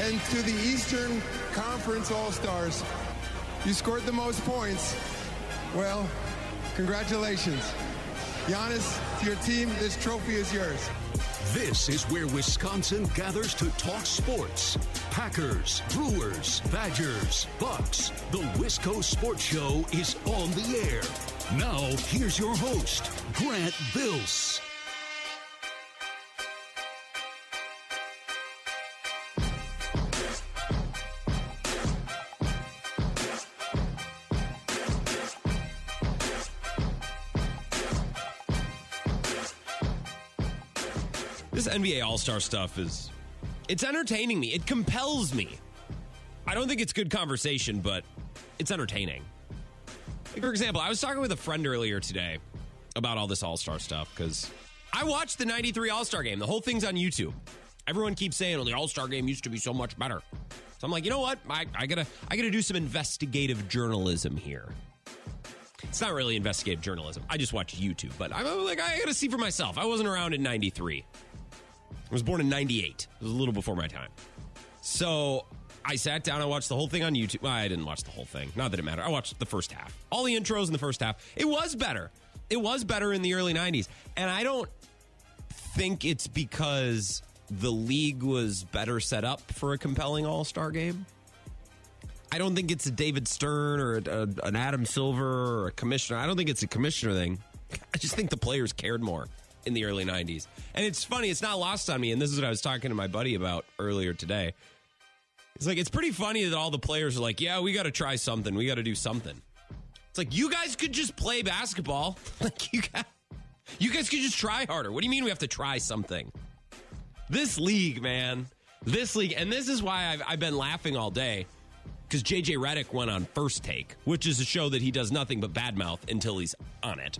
And to the Eastern Conference All Stars, you scored the most points. Well, congratulations. Giannis, to your team, this trophy is yours. This is where Wisconsin gathers to talk sports. Packers, Brewers, Badgers, Bucks. The Wisco Sports Show is on the air. Now, here's your host, Grant Bills. NBA All Star stuff is. It's entertaining me. It compels me. I don't think it's good conversation, but it's entertaining. Like, for example, I was talking with a friend earlier today about all this All Star stuff because I watched the 93 All Star game. The whole thing's on YouTube. Everyone keeps saying, oh, the All Star game used to be so much better. So I'm like, you know what? I, I gotta I gotta do some investigative journalism here. It's not really investigative journalism. I just watch YouTube, but I'm like, I gotta see for myself. I wasn't around in 93. I was born in 98. It was a little before my time. So I sat down, I watched the whole thing on YouTube. I didn't watch the whole thing. Not that it mattered. I watched the first half. All the intros in the first half. It was better. It was better in the early 90s. And I don't think it's because the league was better set up for a compelling all star game. I don't think it's a David Stern or a, a, an Adam Silver or a commissioner. I don't think it's a commissioner thing. I just think the players cared more in the early 90s. And it's funny, it's not lost on me. And this is what I was talking to my buddy about earlier today. It's like, it's pretty funny that all the players are like, yeah, we got to try something. We got to do something. It's like, you guys could just play basketball. like, you, got, you guys could just try harder. What do you mean we have to try something? This league, man, this league, and this is why I've, I've been laughing all day because JJ Redick went on First Take, which is a show that he does nothing but badmouth until he's on it.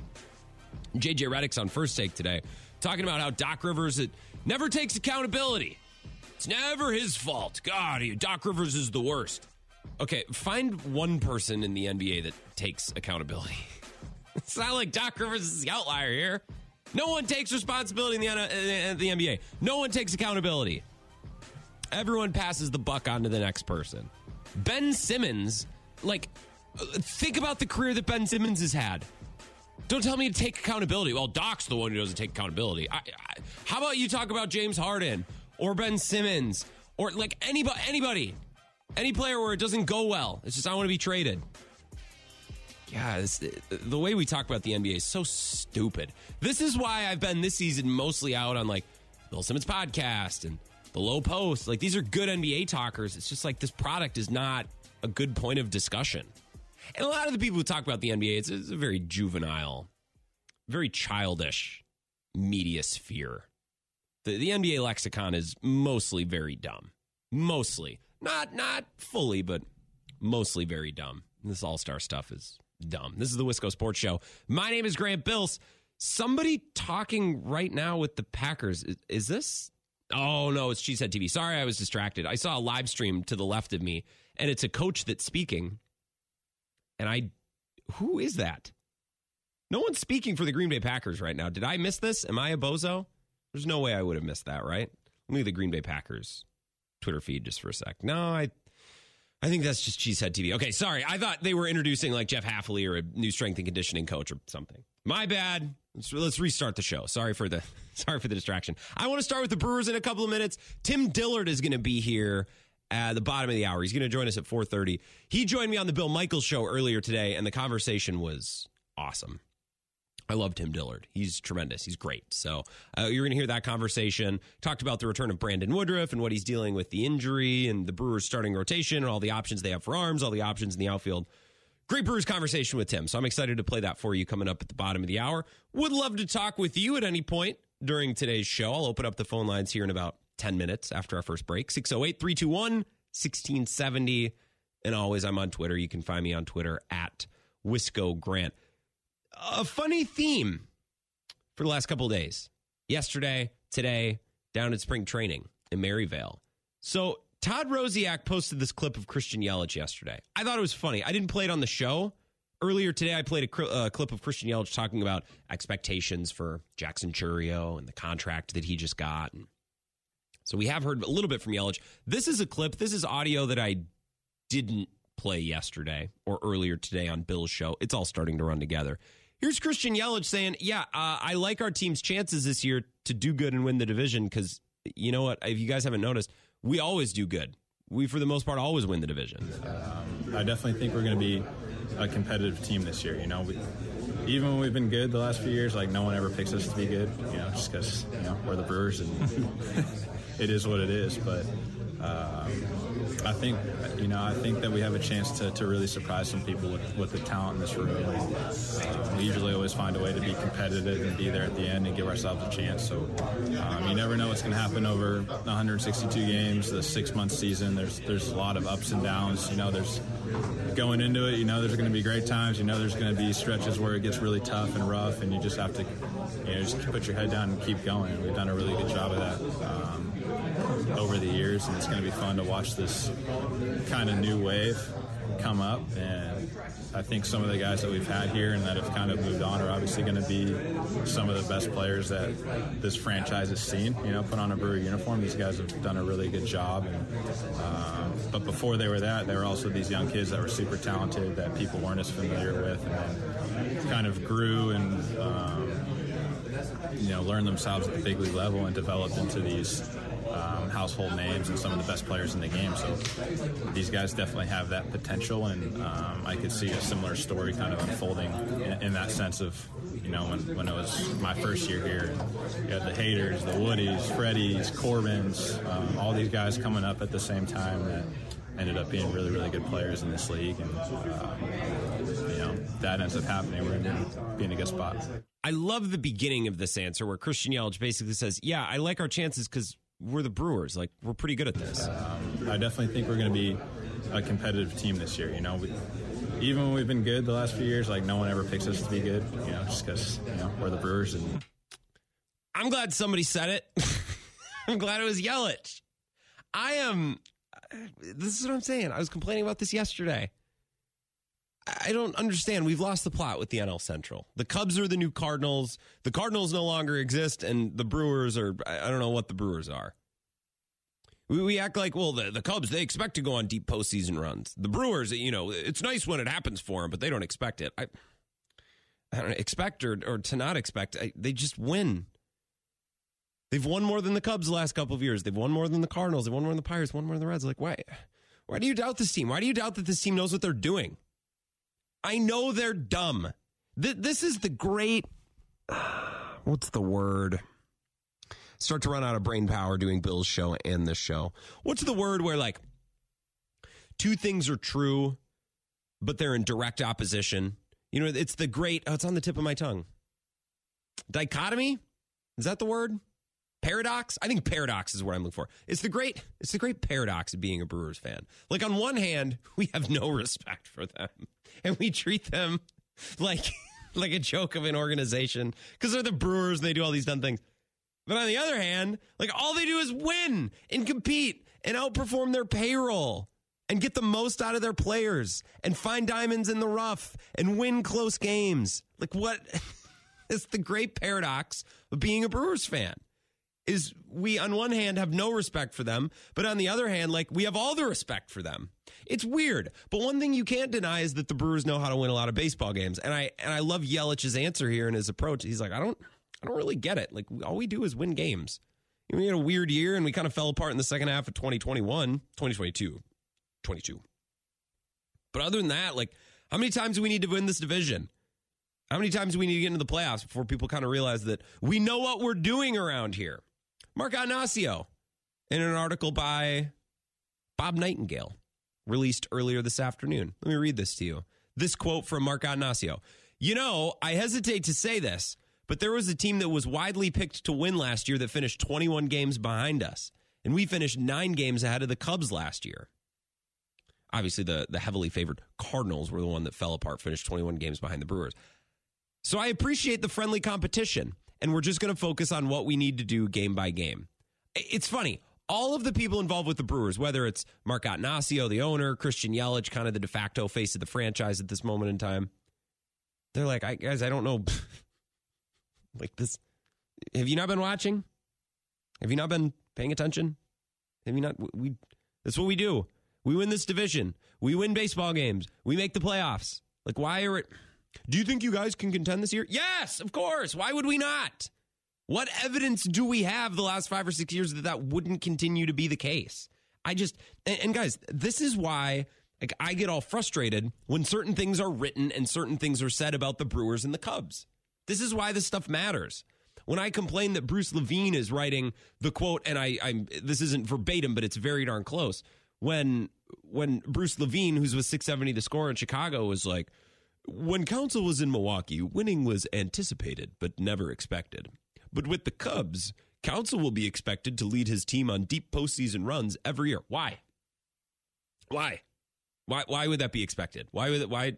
JJ Redick's on First Take today, talking about how Doc Rivers it never takes accountability. It's never his fault. God, Doc Rivers is the worst. Okay, find one person in the NBA that takes accountability. it's not like Doc Rivers is the outlier here. No one takes responsibility in the, in the NBA. No one takes accountability. Everyone passes the buck on to the next person. Ben Simmons, like, uh, think about the career that Ben Simmons has had. Don't tell me to take accountability. Well, Doc's the one who doesn't take accountability. I, I, how about you talk about James Harden or Ben Simmons or like anybody, anybody, any player where it doesn't go well? It's just I want to be traded. Yeah, the way we talk about the NBA is so stupid. This is why I've been this season mostly out on like Bill Simmons podcast and the low post. Like these are good NBA talkers. It's just like this product is not a good point of discussion. And a lot of the people who talk about the NBA, it's, it's a very juvenile, very childish media sphere. The, the NBA lexicon is mostly very dumb. Mostly. Not not fully, but mostly very dumb. This all-star stuff is dumb. This is the Wisco Sports Show. My name is Grant Bills. Somebody talking right now with the Packers. Is, is this Oh no, it's Cheesehead TV. Sorry, I was distracted. I saw a live stream to the left of me, and it's a coach that's speaking. And I, who is that? No one's speaking for the Green Bay Packers right now. Did I miss this? Am I a bozo? There's no way I would have missed that, right? Let me the Green Bay Packers Twitter feed just for a sec. No, I, I think that's just Cheesehead TV. Okay, sorry. I thought they were introducing like Jeff Hafley or a new strength and conditioning coach or something. My bad. Let's, let's restart the show. Sorry for the sorry for the distraction. I want to start with the Brewers in a couple of minutes. Tim Dillard is going to be here at the bottom of the hour. He's going to join us at 4:30. He joined me on the Bill Michaels show earlier today and the conversation was awesome. I love Tim Dillard. He's tremendous. He's great. So uh, you're going to hear that conversation. Talked about the return of Brandon Woodruff and what he's dealing with the injury and the Brewers starting rotation and all the options they have for arms, all the options in the outfield. Great Brewers conversation with Tim. So I'm excited to play that for you coming up at the bottom of the hour. Would love to talk with you at any point during today's show. I'll open up the phone lines here in about 10 minutes after our first break. 608 321 1670. And always, I'm on Twitter. You can find me on Twitter at Wisco Grant. A funny theme for the last couple days. Yesterday, today, down at spring training in Maryvale. So Todd Rosiak posted this clip of Christian Yelich yesterday. I thought it was funny. I didn't play it on the show. Earlier today, I played a uh, clip of Christian Yelich talking about expectations for Jackson Chourio and the contract that he just got. And So we have heard a little bit from Yelich. This is a clip. This is audio that I didn't play yesterday or earlier today on Bill's show. It's all starting to run together. Here's Christian Yelich saying, "Yeah, uh, I like our team's chances this year to do good and win the division because you know what? If you guys haven't noticed, we always do good. We, for the most part, always win the division. Um, I definitely think we're going to be a competitive team this year. You know, we, even when we've been good the last few years, like no one ever picks us to be good. You know, just because you know we're the Brewers and it is what it is. But um, I think you know I think that we have a chance to, to really surprise some people with, with the talent in this room. Um, we usually always find a way to be competitive and be there at the end and give ourselves a chance. So um, you never know what's going to happen over 162 games, the six month season. There's there's a lot of ups and downs. You know, there's going into it. You know, there's going to be great times. You know, there's going to be stretches where it gets really tough and rough, and you just have to you know just put your head down and keep going. We've done a really good job of that. Um, over the years, and it's going to be fun to watch this kind of new wave come up. And I think some of the guys that we've had here and that have kind of moved on are obviously going to be some of the best players that this franchise has seen. You know, put on a Brewer uniform. These guys have done a really good job. And, uh, but before they were that, they were also these young kids that were super talented that people weren't as familiar with, and kind of grew and. Um, you know, learned themselves at the big league level and developed into these um, household names and some of the best players in the game. So these guys definitely have that potential, and um, I could see a similar story kind of unfolding in, in, that sense of, you know, when, when it was my first year here, you had the Haders, the Woodies, Freddies, Corbins, um, all these guys coming up at the same time that ended up being really, really good players in this league, and uh, you know that ends up happening. We're going to be in a good spot. I love the beginning of this answer where Christian Yelich basically says, "Yeah, I like our chances because we're the Brewers. Like we're pretty good at this. Um, I definitely think we're going to be a competitive team this year. You know, we, even when we've been good the last few years, like no one ever picks us to be good. You know, just because you know we're the Brewers. And I'm glad somebody said it. I'm glad it was Yelich. I am. This is what I'm saying. I was complaining about this yesterday. I don't understand. We've lost the plot with the NL Central. The Cubs are the new Cardinals. The Cardinals no longer exist, and the Brewers are, I don't know what the Brewers are. We, we act like, well, the, the Cubs, they expect to go on deep postseason runs. The Brewers, you know, it's nice when it happens for them, but they don't expect it. I, I don't expect or, or to not expect. I, they just win. They've won more than the Cubs the last couple of years. They've won more than the Cardinals. They've won more than the Pirates, won more than the Reds. Like, why? Why do you doubt this team? Why do you doubt that this team knows what they're doing? I know they're dumb. Th- this is the great. What's the word? Start to run out of brain power doing Bill's show and this show. What's the word where like two things are true, but they're in direct opposition? You know, it's the great. Oh, it's on the tip of my tongue. Dichotomy. Is that the word? Paradox? I think paradox is what I'm looking for. It's the great it's the great paradox of being a Brewers fan. Like on one hand, we have no respect for them and we treat them like like a joke of an organization because they're the Brewers and they do all these dumb things. But on the other hand, like all they do is win and compete and outperform their payroll and get the most out of their players and find diamonds in the rough and win close games. Like what? it's the great paradox of being a Brewers fan is we on one hand have no respect for them, but on the other hand, like we have all the respect for them. It's weird, but one thing you can't deny is that the Brewers know how to win a lot of baseball games, and I and I love Yelich's answer here and his approach. He's like, I don't, I don't really get it. Like all we do is win games. We had a weird year and we kind of fell apart in the second half of 2021, 2022, 22. But other than that, like how many times do we need to win this division? How many times do we need to get into the playoffs before people kind of realize that we know what we're doing around here? Mark Attanasio in an article by Bob Nightingale released earlier this afternoon. Let me read this to you. This quote from Mark Attanasio. You know, I hesitate to say this, but there was a team that was widely picked to win last year that finished 21 games behind us, and we finished nine games ahead of the Cubs last year. Obviously, the, the heavily favored Cardinals were the one that fell apart, finished 21 games behind the Brewers. So I appreciate the friendly competition and we're just going to focus on what we need to do game by game. It's funny. All of the people involved with the Brewers, whether it's Mark Attanasio, the owner, Christian Yelich, kind of the de facto face of the franchise at this moment in time, they're like, I, guys, I don't know. like this. Have you not been watching? Have you not been paying attention? Have you not? We that's what we do. We win this division. We win baseball games. We make the playoffs. Like, why are it? Do you think you guys can contend this year? Yes, of course. Why would we not? What evidence do we have the last five or six years that that wouldn't continue to be the case? I just and, guys, this is why like I get all frustrated when certain things are written and certain things are said about the Brewers and the Cubs. This is why this stuff matters. When I complain that Bruce Levine is writing the quote, and I, I'm this isn't verbatim, but it's very darn close. When when Bruce Levine, who's with 670 the score in Chicago, was like, when Counsell was in Milwaukee, winning was anticipated but never expected. But with the Cubs, Counsell will be expected to lead his team on deep postseason runs every year. Why? Why? Why? Why would that be expected? Why would it? Why?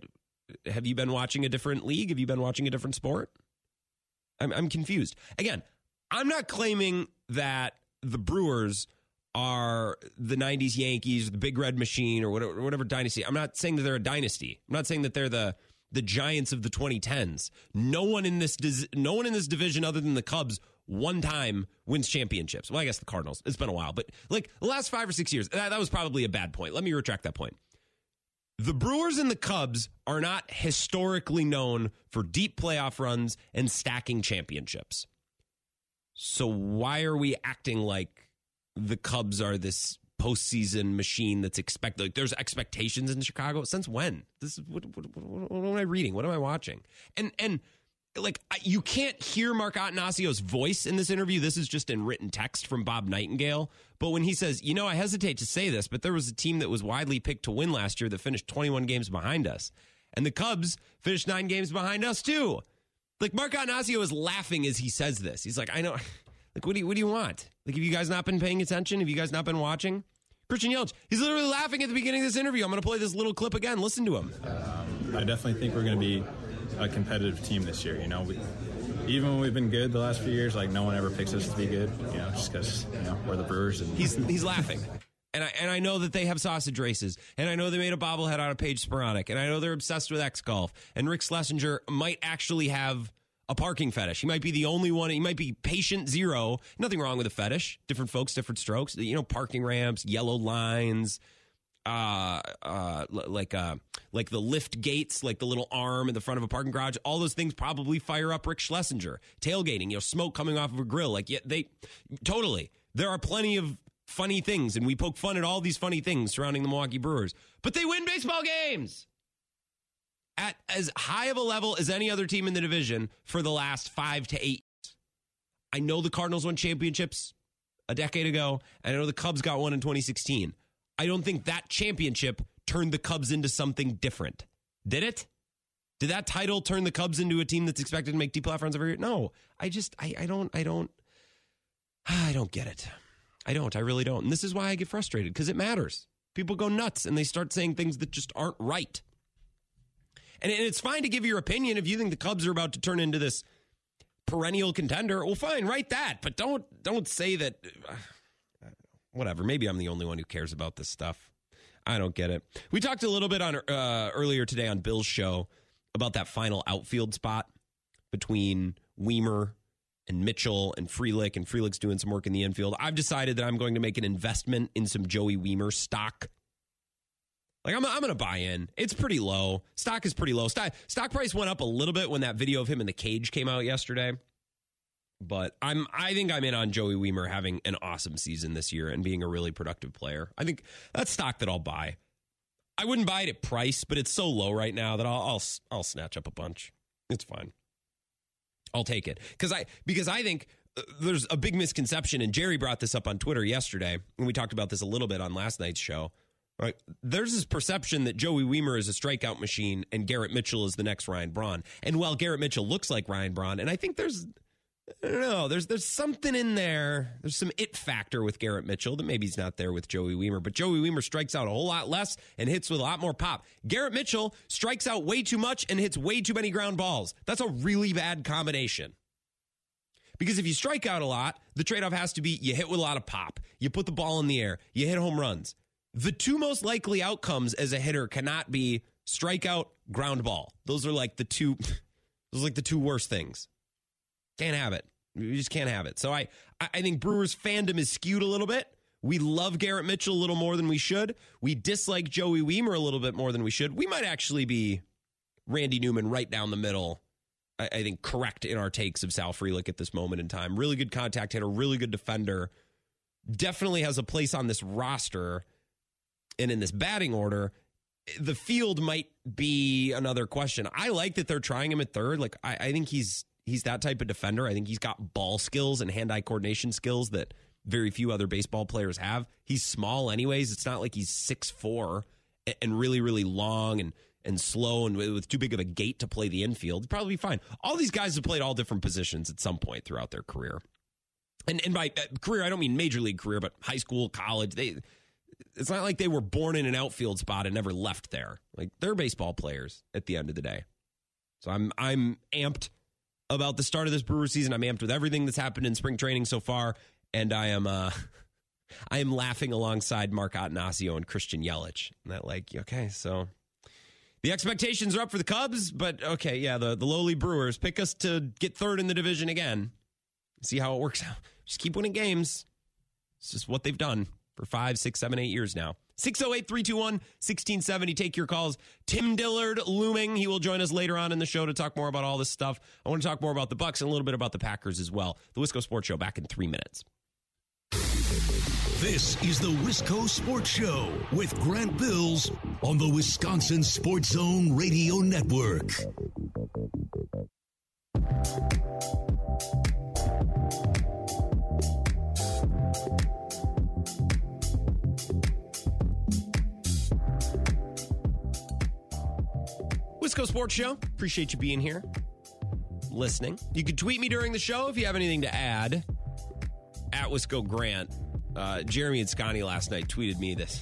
Have you been watching a different league? Have you been watching a different sport? I'm, I'm confused. Again, I'm not claiming that the Brewers are the 90s Yankees, the Big Red Machine, or whatever, whatever dynasty. I'm not saying that they're a dynasty. I'm not saying that they're the the Giants of the 2010s. No one in this no one in this division other than the Cubs one time wins championships. Well, I guess the Cardinals. It's been a while, but like the last 5 or 6 years, that, that was probably a bad point. Let me retract that point. The Brewers and the Cubs are not historically known for deep playoff runs and stacking championships. So why are we acting like the Cubs are this postseason machine that's expected? Like there's expectations in Chicago since when? This is what, what, what, what am I reading? What am I watching? And and like you can't hear Mark Attanasio's voice in this interview. This is just in written text from Bob Nightingale. But when he says, you know, I hesitate to say this, but there was a team that was widely picked to win last year that finished 21 games behind us, and the Cubs finished nine games behind us too. Like Mark Attanasio is laughing as he says this. He's like, I know. Like, what do you, what do you want? Like, have you guys not been paying attention? Have you guys not been watching? Christian Yelich, he's literally laughing at the beginning of this interview. I'm going to play this little clip again. Listen to him. Um, I definitely think we're going to be a competitive team this year. You know, we, even when we've been good the last few years, like no one ever picks us to be good. You know, just because you know we're the Brewers. And he's he's laughing. And I, and I know that they have sausage races, and I know they made a bobblehead out of Paige Spiranac, and I know they're obsessed with X golf. And Rick Schlesinger might actually have a parking fetish. He might be the only one. He might be patient zero. Nothing wrong with a fetish. Different folks, different strokes. You know, parking ramps, yellow lines, uh, uh, like uh, like the lift gates, like the little arm in the front of a parking garage. All those things probably fire up Rick Schlesinger. Tailgating, you know, smoke coming off of a grill. Like, yeah, they totally. There are plenty of funny things, and we poke fun at all these funny things surrounding the Milwaukee Brewers. But they win baseball games at as high of a level as any other team in the division for the last five to eight. I know the Cardinals won championships a decade ago, and I know the Cubs got one in 2016. I don't think that championship turned the Cubs into something different. Did it? Did that title turn the Cubs into a team that's expected to make deep playoff runs every year? No. I just I, I don't I don't I don't get it. I don't. I really don't. And this is why I get frustrated because it matters. People go nuts and they start saying things that just aren't right. And it's fine to give your opinion if you think the Cubs are about to turn into this perennial contender. Well, fine, write that, but don't don't say that. Uh, whatever. Maybe I'm the only one who cares about this stuff. I don't get it. We talked a little bit on uh, earlier today on Bill's show about that final outfield spot between Wiemer and Mitchell and Frelick, and Frelick's doing some work in the infield. I've decided that I'm going to make an investment in some Joey Wiemer stock. Like I'm, I'm going to buy in. It's pretty low. Stock is pretty low. Stock, stock price went up a little bit when that video of him in the cage came out yesterday. But I'm I think I'm in on Joey Wiemer having an awesome season this year and being a really productive player. I think that's stock that I'll buy. I wouldn't buy it at price, but it's so low right now that I'll I'll, I'll snatch up a bunch. It's fine. I'll take it because I because I think uh, there's a big misconception, and Jerry brought this up on Twitter yesterday, and we talked about this a little bit on last night's show. Right? There's this perception that Joey Wiemer is a strikeout machine and Garrett Mitchell is the next Ryan Braun. And while Garrett Mitchell looks like Ryan Braun, and I think there's I don't know. There's there's something in there. There's some it factor with Garrett Mitchell that maybe he's not there with Joey Wiemer. But Joey Wiemer strikes out a whole lot less and hits with a lot more pop. Garrett Mitchell strikes out way too much and hits way too many ground balls. That's a really bad combination. Because if you strike out a lot, the trade off has to be you hit with a lot of pop. You put the ball in the air. You hit home runs. The two most likely outcomes as a hitter cannot be strikeout, ground ball. Those are like the two. Those are like the two worst things. Can't have it. We just can't have it. So I, I think Brewers fandom is skewed a little bit. We love Garrett Mitchell a little more than we should. We dislike Joey Wiemer a little bit more than we should. We might actually be Randy Newman right down the middle. I, I think correct in our takes of Sal Frelick at this moment in time. Really good contact hitter, really good defender. Definitely has a place on this roster and in this batting order. The field might be another question. I like that they're trying him at third. Like I, I think he's he's that type of defender. I think he's got ball skills and hand eye coordination skills that very few other baseball players have. He's small, anyways. It's not like he's six four and really, really long and and slow and with too big of a gait to play the infield. Probably fine. All these guys have played all different positions at some point throughout their career. And and by uh, career, I don't mean major league career, but high school, college. They it's not like they were born in an outfield spot and never left there. Like they're baseball players at the end of the day. So I'm I'm amped about the start of this Brewer season. I'm amped with everything that's happened in spring training so far, and I am uh, I am laughing alongside Mark Attanasio and Christian Yelich. And that like okay, so the expectations are up for the Cubs, but okay, yeah, the the lowly Brewers pick us to get third in the division again. See how it works out. Just keep winning games. It's just what they've done for five, six, seven, eight years now. 608 321 1670. Take your calls. Tim Dillard looming. He will join us later on in the show to talk more about all this stuff. I want to talk more about the Bucks and a little bit about the Packers as well. The Wisco Sports Show back in three minutes. This is the Wisco Sports Show with Grant Bills on the Wisconsin Sports Zone Radio Network. Wisco Sports Show. Appreciate you being here, listening. You can tweet me during the show if you have anything to add. At Wisco Grant. Uh, Jeremy and Scotty last night tweeted me this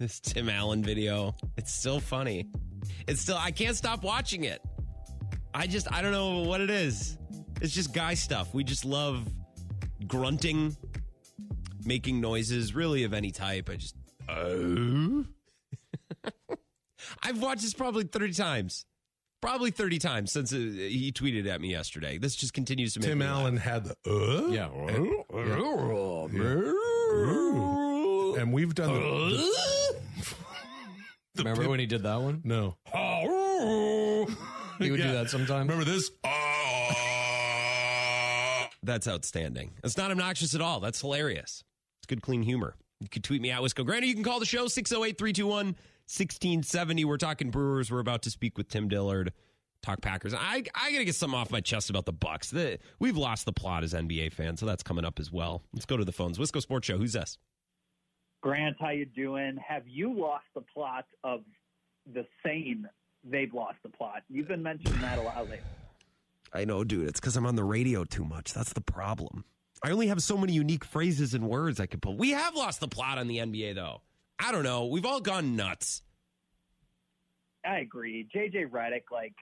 this Tim Allen video. It's still funny. It's still I can't stop watching it. I just I don't know what it is. It's just guy stuff. We just love grunting, making noises, really of any type. I just oh. I've watched this probably 30 times. Probably 30 times since uh, he tweeted at me yesterday. This just continues to make me. Tim me Allen laugh. had the uh, Yeah. and we've done the, Remember when he did that one? no. He would Yeah. do that sometime. Remember this? That's outstanding. It's not obnoxious at all. That's hilarious. It's good, clean humor. You can tweet me at Wisco Granny. You can call the show 608 321 1670. We're talking Brewers. We're about to speak with Tim Dillard. Talk Packers. I I gotta get something off my chest about the Bucks. The, we've lost the plot as NBA fans, so that's coming up as well. Let's go to the phones. Wisco Sports Show. Who's this? Grant, how you doing? Have you lost the plot of the saying they've lost the plot? You've been mentioning that a lot lately. I know, dude. It's because I'm on the radio too much. That's the problem. I only have so many unique phrases and words I can pull. We have lost the plot on the NBA, though. I don't know. We've all gone nuts. I agree. JJ Redick, like,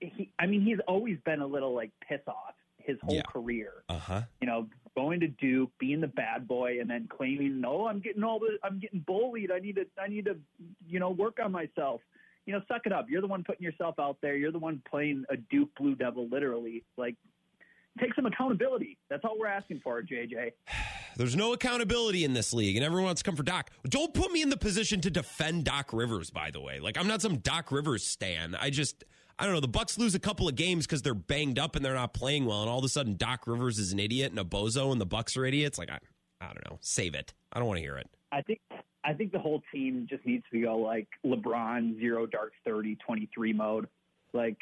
he, I mean, he's always been a little like piss off his whole Yeah. career. Uh huh. You know, going to Duke, being the bad boy, and then claiming, "No, I'm getting all the, I'm getting bullied. I need to, I need to, you know, work on myself." You know, suck it up. You're the one putting yourself out there. You're the one playing a Duke Blue Devil, literally. Like, take some accountability. That's all we're asking for, JJ. There's no accountability in this league, and everyone wants to come for Doc. Don't put me in the position to defend Doc Rivers, by the way. Like, I'm not some Doc Rivers stan. I just, I don't know. The Bucks lose a couple of games because they're banged up and they're not playing well, and all of a sudden Doc Rivers is an idiot and a bozo, and the Bucks are idiots. Like, I, I don't know. Save it. I don't want to hear it. I think I think the whole team just needs to go like LeBron zero dark 30 23 mode. Like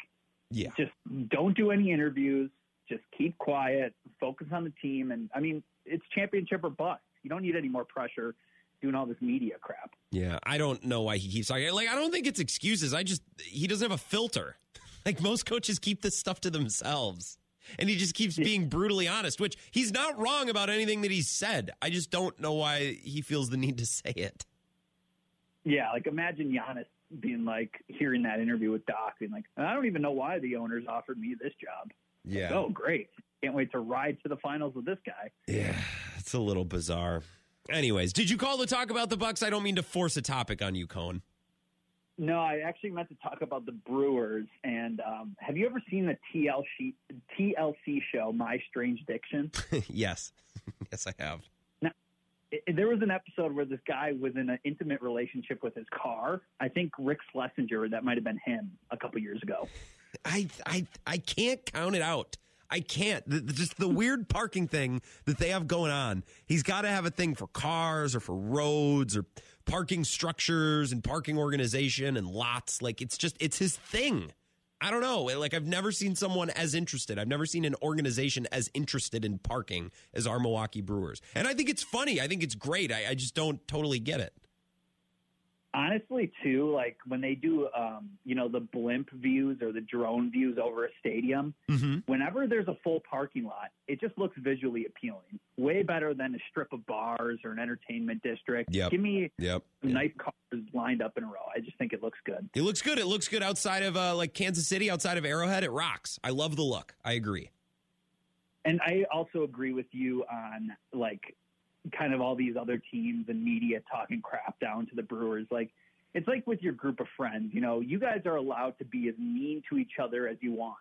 Yeah. just don't do any interviews, just keep quiet, focus on the team and I mean, it's championship or bust. You don't need any more pressure doing all this media crap. Yeah, I don't know why he keeps talking. Like, I don't think it's excuses. I just he doesn't have a filter. Like most coaches keep this stuff to themselves, and he just keeps being brutally honest. Which he's not wrong about anything that he's said. I just don't know why he feels the need to say it. Yeah, like imagine Giannis being like hearing that interview with Doc being like, I don't even know why the owners offered me this job. Yeah, Oh, great. Can't wait to ride to the finals with this guy. yeah, it's a little bizarre. Anyways, did you call to talk about the Bucks? I don't mean to force a topic on you, Cohen. No, I actually meant to talk about the Brewers. And um, have you ever seen the TLC TLC show My Strange Addiction? yes, yes, I have. It- there was an episode where this guy was in an intimate relationship with his car. I think Rick Schlesinger, that might have been him a couple years ago. I I I can't count it out. I can't. The, just the weird parking thing that they have going on. He's got to have a thing for cars or for roads or parking structures and parking organization and lots. Like it's just it's his thing. I don't know. Like I've never seen someone as interested. I've never seen an organization as interested in parking as our Milwaukee Brewers. And I think it's funny. I think it's great. I, I just don't totally get it. Honestly, too, like when they do, um, you know, the blimp views or the drone views over a stadium, Mm-hmm. whenever there's a full parking lot, it just looks visually appealing. Way better than a strip of bars or an entertainment district. Yep. Give me Yep. some nice cars lined up in a row. I just think it looks good. It looks good. It looks good outside of uh, like Kansas City, outside of Arrowhead. It rocks. I love the look. I agree. And I also agree with you on like kind of all these other teams and media talking crap down to the Brewers. Like it's like with your group of friends, you know, you guys are allowed to be as mean to each other as you want.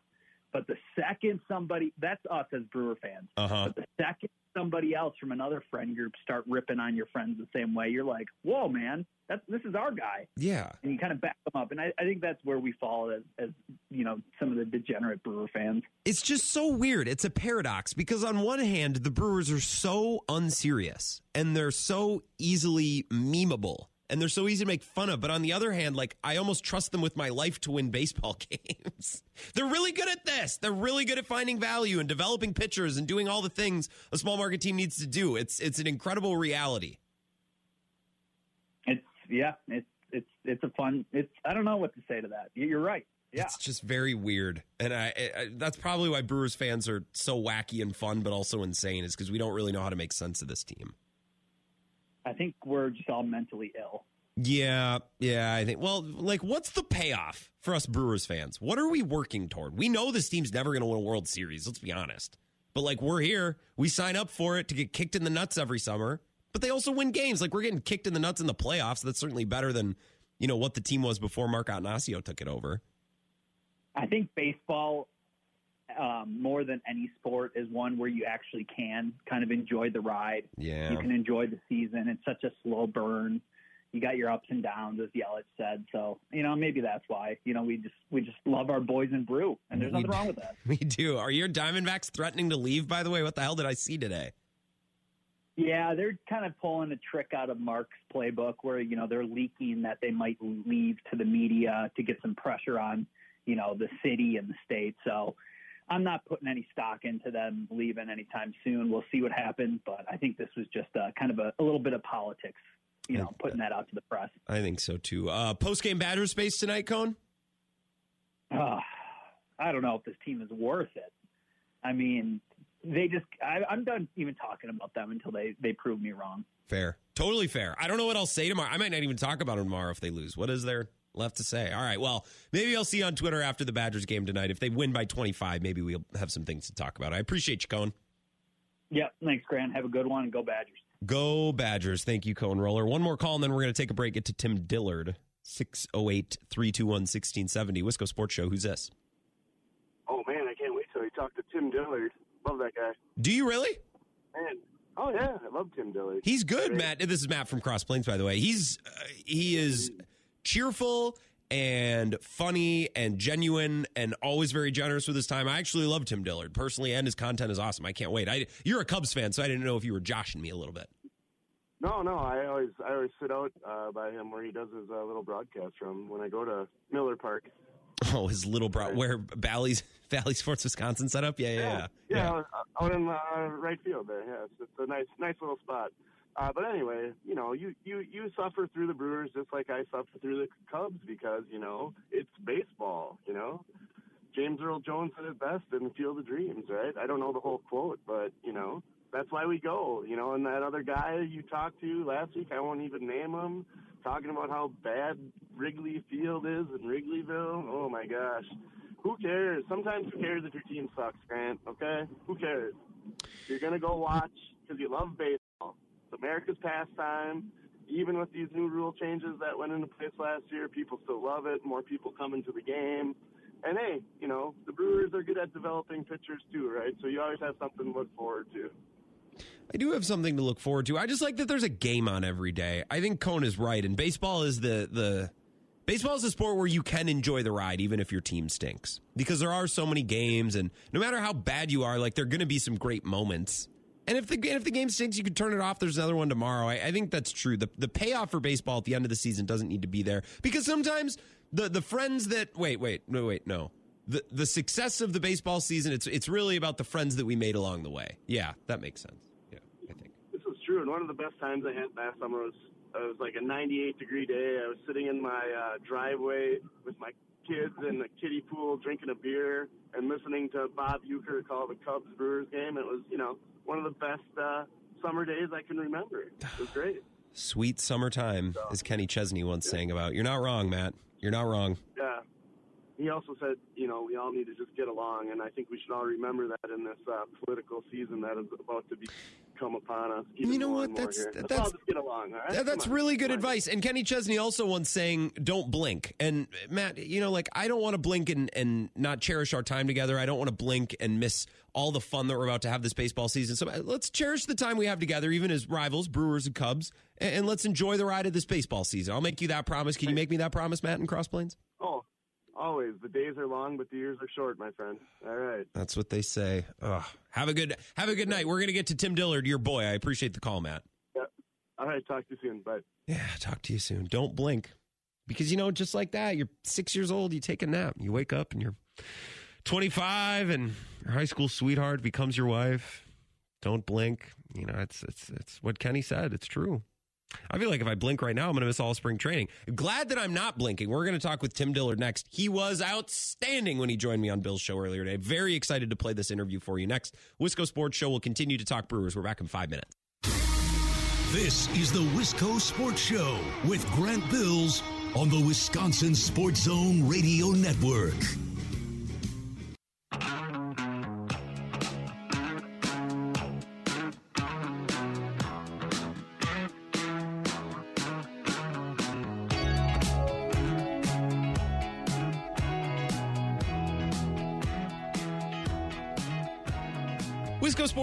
But the second somebody that's us as Brewer fans. Uh huh. But the second somebody else from another friend group start ripping on your friends the same way, you're like, Whoa, man, that's this is our guy. Yeah. And you kind of back them up. And I, I think that's where we fall as as you know, some of the degenerate Brewer fans. It's just so weird. It's a paradox because on one hand, the Brewers are so unserious and they're so easily memeable and they're so easy to make fun of. But on the other hand, like I almost trust them with my life to win baseball games. they're really good at this. They're really good at finding value and developing pitchers and doing all the things a small market team needs to do. It's it's an incredible reality. It's yeah, it's it's it's a fun. It's I don't know what to say to that. You- You're right. Yeah, It's just very weird, and I, I that's probably why Brewers fans are so wacky and fun, but also insane, is because we don't really know how to make sense of this team. I think we're just all mentally ill. Yeah, yeah, I think. Well, like, what's the payoff for us Brewers fans? What are we working toward? We know this team's never going to win a World Series. Let's be honest. But like, we're here. We sign up for it to get kicked in the nuts every summer. But they also win games. Like, we're getting kicked in the nuts in the playoffs. That's certainly better than you know what the team was before Mark Attanasio took it over. I think baseball, um, more than any sport, is one where you actually can kind of enjoy the ride. Yeah. You can enjoy the season. It's such a slow burn. You got your ups and downs, as Yelich said. So you know maybe that's why you know we just we just love our boys in brew, and there's We nothing do. wrong with that. We do. Are your Diamondbacks threatening to leave? By the way, what the hell did I see today? Yeah, they're kind of pulling a trick out of Mark's playbook where, you know, they're leaking that they might leave to the media to get some pressure on, you know, the city and the state. So I'm not putting any stock into them leaving anytime soon. We'll see what happens. But I think this was just uh, kind of a, a little bit of politics, you know, putting that out to the press. I think so too. Uh, Post game Badger space tonight, Cone. Uh, I don't know if this team is worth it. I mean, they just, I, I'm done even talking about them until they, they prove me wrong. Fair, totally fair. I don't know what I'll say tomorrow. I might not even talk about them tomorrow if they lose. What is there left to say? All right. Well, maybe I'll see you on Twitter after the Badgers game tonight. If they win by 25, maybe we'll have some things to talk about. I appreciate you, Cohen. Yep. Thanks, Grant. Have a good one and go Badgers. Go Badgers. Thank you, Cone Roller. One more call, and then we're going to take a break. Get to Tim Dillard, 608 321 1670. Wisco Sports Show. Who's this? Oh man, I can't wait till you talk to Tim Dillard. Love that guy. Do you really? Man, oh yeah, I love Tim Dillard. He's good, Great. Matt. This is Matt from Cross Plains, by the way. He's uh, he is cheerful and funny and genuine and always very generous with his time. I actually love Tim Dillard personally, and his content is awesome. I can't wait. I, you're a Cubs fan, so I didn't know if you were joshing me a little bit. No, no, I always I always sit out uh, by him where he does his uh, little broadcast from when I go to Miller Park. Oh, his little bro, where Bally's Bally Sports Wisconsin set up. Yeah, yeah, yeah. yeah, out- out in uh, right field there. Yeah, it's, it's a nice nice little spot. Uh, but anyway, you know, you, you you suffer through the Brewers just like I suffer through the Cubs because you know it's baseball. You know, James Earl Jones said it best in the Field of Dreams, right? I don't know the whole quote, but you know that's why we go. You know, and that other guy you talked to last week, I won't even name him, talking about how bad Wrigley Field is in Wrigleyville. Oh my gosh, who cares? Sometimes who cares if your team sucks, Grant? Okay, who cares? You're gonna go watch because you love baseball. America's pastime. even with these new rule changes that went into place last year, people still love it. More people come into the game. And hey, you know, the Brewers are good at developing pitchers too, right? So you always have something to look forward to. I do have something to look forward to. I just like that there's a game on every day. I think Cone is right, and baseball is the the baseball is a sport where you can enjoy the ride even if your team stinks because there are so many games, and no matter how bad you are, like there are going to be some great moments. And if the if the game stinks, you can turn it off. There's another one tomorrow. I, I think that's true. The the payoff for baseball at the end of the season doesn't need to be there because sometimes the the friends that wait wait no wait no the the success of the baseball season it's it's really about the friends that we made along the way. Yeah, that makes sense. Yeah, I think. This was true, and one of the best times I had last summer was it was like a 98 degree day. I was sitting in my uh, driveway with my kids in the kiddie pool, drinking a beer, and listening to Bob Uecker call the Cubs Brewers game. It was, you know, one of the best uh, summer days I can remember. It was great. Sweet summertime, as Kenny Chesney once sang about. You're not wrong, Matt. You're not wrong. Yeah. He also said, you know, we all need to just get along, and I think we should all remember that in this uh, political season that is about to be come upon us. You know what? That's- here. That's- just get along. All right? Th- That's really good advice. And Kenny Chesney also once saying, "Don't blink." And Matt, you know, like I don't want to blink and and not cherish our time together. I don't want to blink and miss all the fun that we're about to have this baseball season. So uh, let's cherish the time we have together, even as rivals, Brewers and Cubs, and, and let's enjoy the ride of this baseball season. I'll make you that promise. Can you make me that promise, Matt, in Cross Plains? Always. The days are long, but the years are short, my friend. All right. That's what they say. Ugh. Have a good have a good night. We're gonna get to Tim Dillard, your boy. I appreciate the call, Matt. Yep. All right. Talk to you soon. Bye. Yeah, talk to you soon. Don't blink. Because, you know, just like that, you're six years old, you take a nap, you wake up and you're 25 and your high school sweetheart becomes your wife. Don't blink. You know, it's, it's, it's what Kenny said. It's true. I feel like if I blink right now, I'm going to miss all spring training. Glad that I'm not blinking. We're going to talk with Tim Dillard next. He was outstanding when he joined me on Bill's show earlier today. Very excited to play this interview for you next. Wisco Sports Show will continue to talk Brewers. We're back in five minutes. This is the Wisco Sports Show with Grant Bills on the Wisconsin Sports Zone Radio Network.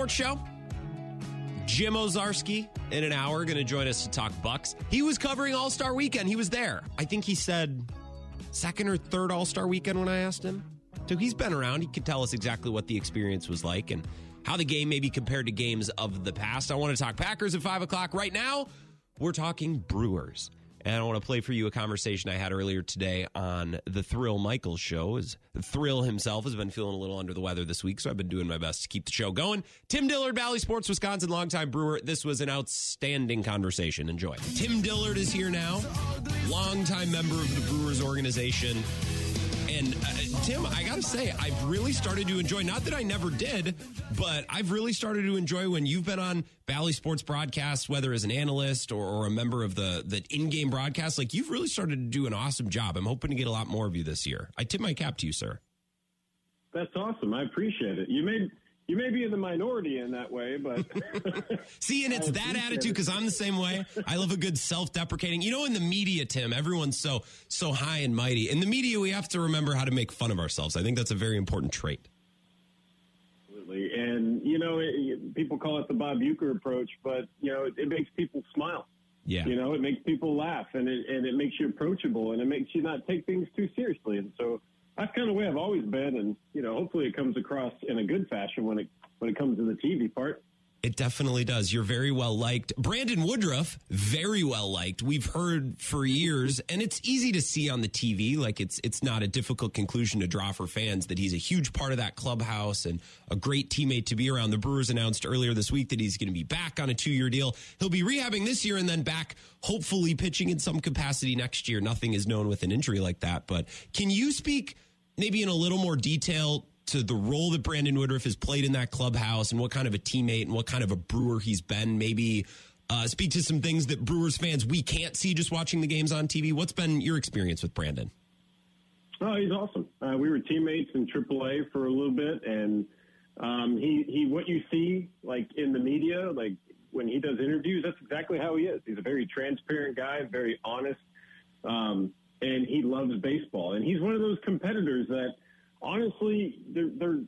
Sports Show. Jim Owczarski in an hour going to join us to talk Bucks. He was covering All Star Weekend. He was there. I think he said second or third All Star Weekend when I asked him. So he's been around. He could tell us exactly what the experience was like and how the game maybe compared to games of the past. I want to talk Packers at five o'clock. Right now, we're talking Brewers. And I want to play for you a conversation I had earlier today on the Thrill Michaels show. As Thrill himself has been feeling a little under the weather this week, so I've been doing my best to keep the show going. Tim Dillard, Bally Sports, Wisconsin, longtime brewer. This was an outstanding conversation. Enjoy. Tim Dillard is here now, longtime member of the Brewers organization. And uh, Tim, I got to say, I've really started to enjoy, not that I never did, but I've really started to enjoy when you've been on Bally Sports broadcasts, whether as an analyst or, or a member of the, the in game broadcast. Like, you've really started to do an awesome job. I'm hoping to get a lot more of you this year. I tip my cap to you, sir. That's awesome. I appreciate it. You may you may be in the minority in that way, but See, and it's that attitude because I'm the same way. I love a good self-deprecating. You know, in the media, Tim, everyone's so so high and mighty. In the media, we have to remember how to make fun of ourselves. I think that's a very important trait. absolutely. And you know, it, people call it the Bob Uecker approach, but you know, it, it makes people smile. Yeah. You know, it makes people laugh, and it and it makes you approachable, and it makes you not take things too seriously. And so that's kind of the way I've always been. And you know, hopefully, it comes across in a good fashion when it when it comes to the TV part. It definitely does. You're very well liked. Brandon Woodruff, very well liked. We've heard for years, and it's easy to see on the TV. Like it's it's not a difficult conclusion to draw for fans that he's a huge part of that clubhouse and a great teammate to be around. The Brewers announced earlier this week that he's going to be back on a two year deal. He'll be rehabbing this year and then back, hopefully pitching in some capacity next year. Nothing is known with an injury like that. But can you speak maybe in a little more detail to the role that Brandon Woodruff has played in that clubhouse and what kind of a teammate and what kind of a brewer he's been. Maybe uh, speak to some things that Brewers fans we can't see just watching the games on TV. What's been your experience with Brandon? Oh, he's awesome. Uh, we were teammates in AAA for a little bit, and um, he he what you see like in the media, like when he does interviews, that's exactly how he is. He's a very transparent guy, very honest, um, and he loves baseball. And he's one of those competitors that, honestly, they're they're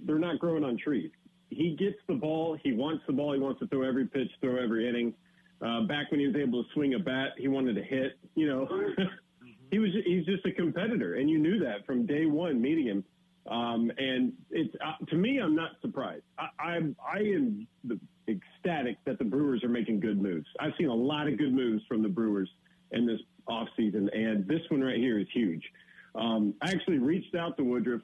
they're not growing on trees. He gets the ball. He wants the ball. He wants to throw every pitch, throw every inning. Uh, back when he was able to swing a bat, he wanted to hit. You know, he was he's just a competitor, and you knew that from day one meeting him. Um, and it's uh, to me, I'm not surprised. I, I, I am ecstatic that the Brewers are making good moves. I've seen a lot of good moves from the Brewers in this offseason, and this one right here is huge. Um, I actually reached out to Woodruff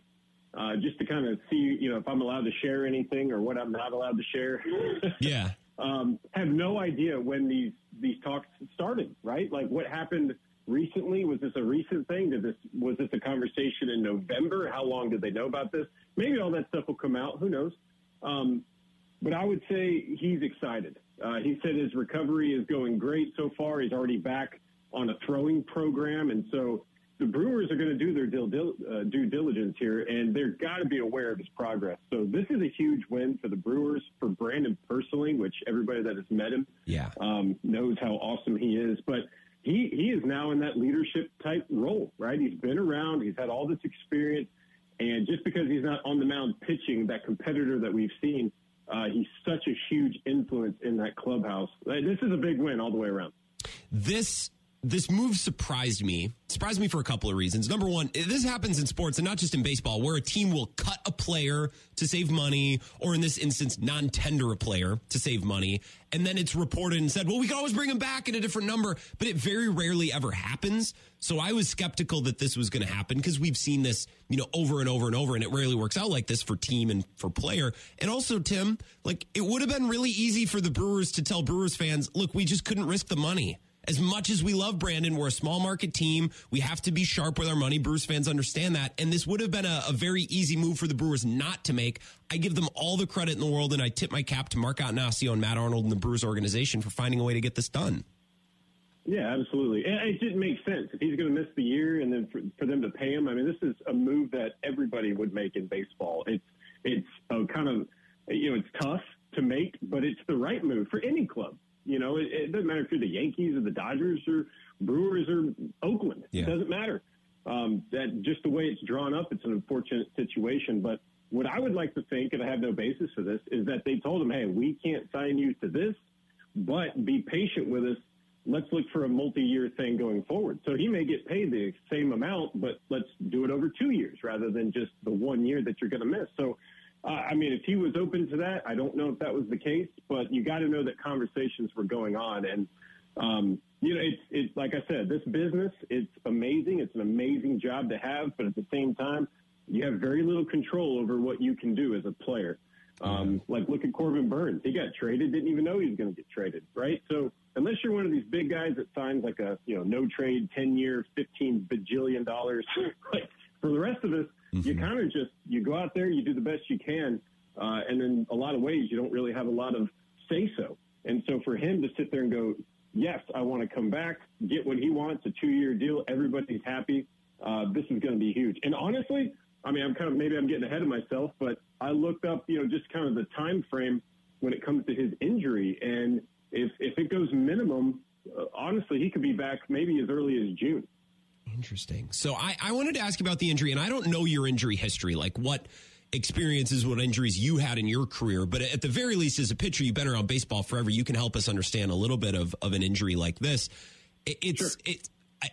uh, just to kind of see, you know, if I'm allowed to share anything or what I'm not allowed to share. yeah. um, have no idea when these these talks started. Right? Like what happened recently? Was this a recent thing? Did this was this a conversation in November? How long did they know about this? Maybe all that stuff will come out. Who knows? Um, but I would say he's excited. Uh, he said his recovery is going great so far. He's already back on a throwing program, and so the Brewers are going to do their dil- uh, due diligence here, and they're got to be aware of his progress. So this is a huge win for the Brewers, for Brandon personally, which everybody that has met him yeah. um, knows how awesome he is. But he he is now in that leadership type role, right? He's been around, he's had all this experience, and just because he's not on the mound pitching, that competitor that we've seen, uh, he's such a huge influence in that clubhouse. This is a big win all the way around. This this move surprised me. Surprised me for a couple of reasons. Number one, this happens in sports and not just in baseball, where a team will cut a player to save money, or in this instance, non tender a player to save money. And then it's reported and said, well, we can always bring him back at a different number, but it very rarely ever happens. So I was skeptical that this was going to happen because we've seen this, you know, over and over and over, and it rarely works out like this for team and for player. And also, Tim, like it would have been really easy for the Brewers to tell Brewers fans, look, we just couldn't risk the money as much as we love Brandon, we're a small market team. We have to be sharp with our money. Brewers fans understand that. And this would have been a, a, very easy move for the Brewers not to make. I give them all the credit in the world, and I tip my cap to Mark Attanasio and Matt Arnold and the Brewers organization for finding a way to get this done. Yeah, absolutely. And it didn't make sense. If he's going to miss the year and then for, for them to pay him, I mean, this is a move that everybody would make in baseball. It's, it's a kind of, you know, it's tough to make, but it's the right move for any club. You know, it, it, doesn't matter if you're the Yankees or the Dodgers or Brewers or Oakland. Yeah. It doesn't matter. Um, that just the way it's drawn up, it's an unfortunate situation. But what I would like to think, and I have no basis for this, is that they told him, "Hey, we can't sign you to this, but be patient with us. Let's look for a multi-year thing going forward." So he may get paid the same amount, but let's do it over two years rather than just the one year that you're going to miss. So uh, I mean, if he was open to that, I don't know if that was the case, but you got to know that conversations were going on. And, um, you know, it's, it's like I said, this business, it's amazing. It's an amazing job to have, but at the same time, you have very little control over what you can do as a player. Um, like look at Corbin Burnes. He got traded, didn't even know he was going to get traded, right? So unless you're one of these big guys that signs like a, you know, no trade, 10 year, 15 bajillion dollars, like for the rest of us, Mm-hmm. You kind of just you go out there, you do the best you can, uh, and in a lot of ways, you don't really have a lot of say so. And so for him to sit there and go, yes, I want to come back, get what he wants, a two year deal, everybody's happy. Uh, this is going to be huge. And honestly, I mean, I'm kind of maybe I'm getting ahead of myself, but I looked up, you know, just kind of the time frame when it comes to his injury, and if if it goes minimum, uh, honestly, he could be back maybe as early as June. Interesting. So I, I wanted to ask about the injury, and I don't know your injury history, like what experiences, what injuries you had in your career. But at the very least, as a pitcher, you've been around baseball forever. You can help us understand a little bit of, of an injury like this. It, it's sure. it,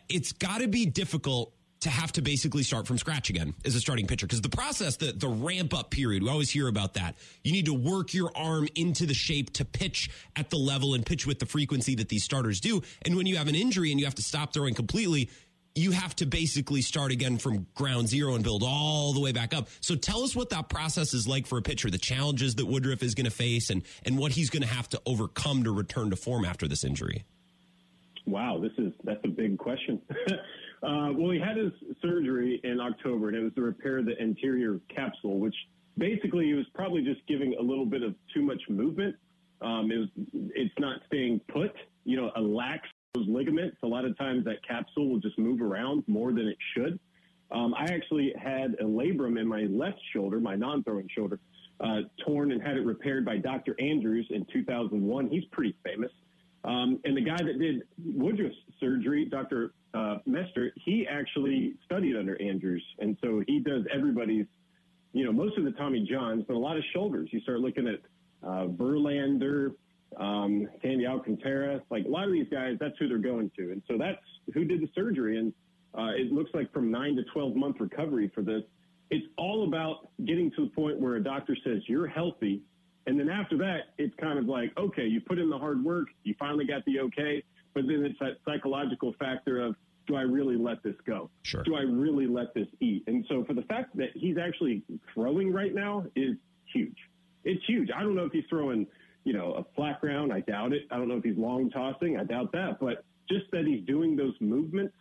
it's got to be difficult to have to basically start from scratch again as a starting pitcher because the process, the the ramp up period, we always hear about that. You need to work your arm into the shape to pitch at the level and pitch with the frequency that these starters do. And when you have an injury and you have to stop throwing completely, you have to basically start again from ground zero and build all the way back up. So tell us what that process is like for a pitcher, the challenges that Woodruff is going to face and, and what he's going to have to overcome to return to form after this injury. Wow, this is that's a big question. uh, well, he had his surgery in October, and it was to repair the anterior capsule, which basically he was probably just giving a little bit of too much movement. Um, it was, it's not staying put. You know, a lax those ligaments, a lot of times that capsule will just move around more than it should. Um, I actually had a labrum in my left shoulder, my non-throwing shoulder, uh, torn and had it repaired by Dr. Andrews in 2001. He's pretty famous. Um, and the guy that did Woodruff's surgery, Dr. Uh, Mester, he actually studied under Andrews. And so he does everybody's, you know, most of the Tommy Johns, but a lot of shoulders. You start looking at uh, Verlander, um, Sandy Alcantara, like a lot of these guys, that's who they're going to. And so that's who did the surgery. And uh, it looks like from nine to 12 month recovery for this. It's all about getting to the point where a doctor says you're healthy. And then after that, it's kind of like, okay, you put in the hard work, you finally got the okay, but then it's that psychological factor of, do I really let this go? Sure. Do I really let this eat? And so for the fact that he's actually throwing right now is huge. It's huge. I don't know if he's throwing, you know, a flat ground. I doubt it. I don't know if he's long tossing. I doubt that. But just that he's doing those movements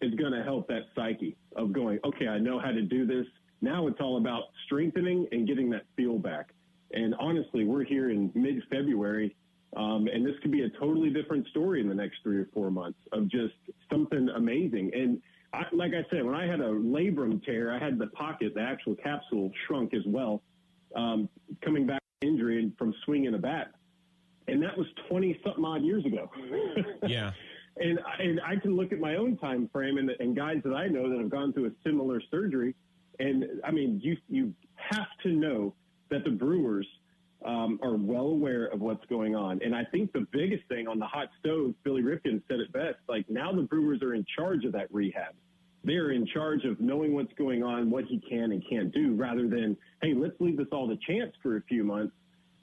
is going to help that psyche of going, okay, I know how to do this. Now it's all about strengthening and getting that feel back. And honestly, we're here in mid February, um, and this could be a totally different story in the next three or four months of just something amazing. And I, like I said, when I had a labrum tear, I had the pocket, the actual capsule shrunk as well, um, coming back injury from swinging a bat. And that was 20 something odd years ago. Yeah. And, and I can look at my own time frame and, and guys that I know that have gone through a similar surgery. And I mean, you, you have to know that the Brewers um, are well aware of what's going on. And I think the biggest thing on the hot stove, Billy Ripken said it best, like now the Brewers are in charge of that rehab. They're in charge of knowing what's going on, what he can and can't do, rather than, hey, let's leave this all to chance for a few months.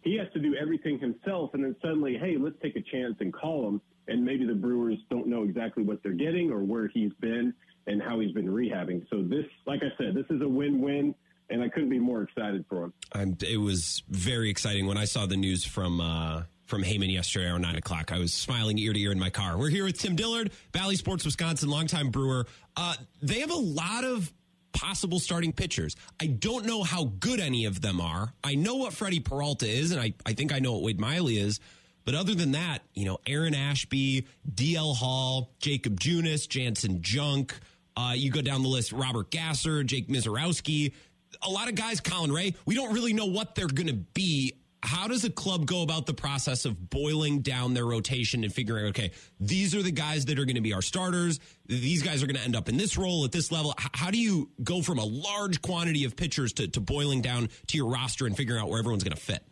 He has to do everything himself, and then suddenly, hey, let's take a chance and call him. And maybe the Brewers don't know exactly what they're getting or where he's been and how he's been rehabbing. So this, like I said, this is a win-win and I couldn't be more excited for him. I'm, it was very exciting when I saw the news from uh, from Heyman yesterday around nine o'clock. I was smiling ear to ear in my car. We're here with Tim Dillard, Bally Sports Wisconsin, longtime brewer. Uh, they have a lot of possible starting pitchers. I don't know how good any of them are. I know what Freddie Peralta is, and I, I think I know what Wade Miley is. But other than that, you know, Aaron Ashby, DL Hall, Jakob Junis, Janson Junk, uh, you go down the list, Robert Gasser, Jake Misiorowski, a lot of guys, Colin Rea, we don't really know what they're going to be. How does a club go about the process of boiling down their rotation and figuring, okay, these are the guys that are going to be our starters. These guys are going to end up in this role at this level. How do you go from a large quantity of pitchers to, to boiling down to your roster and figuring out where everyone's going to fit?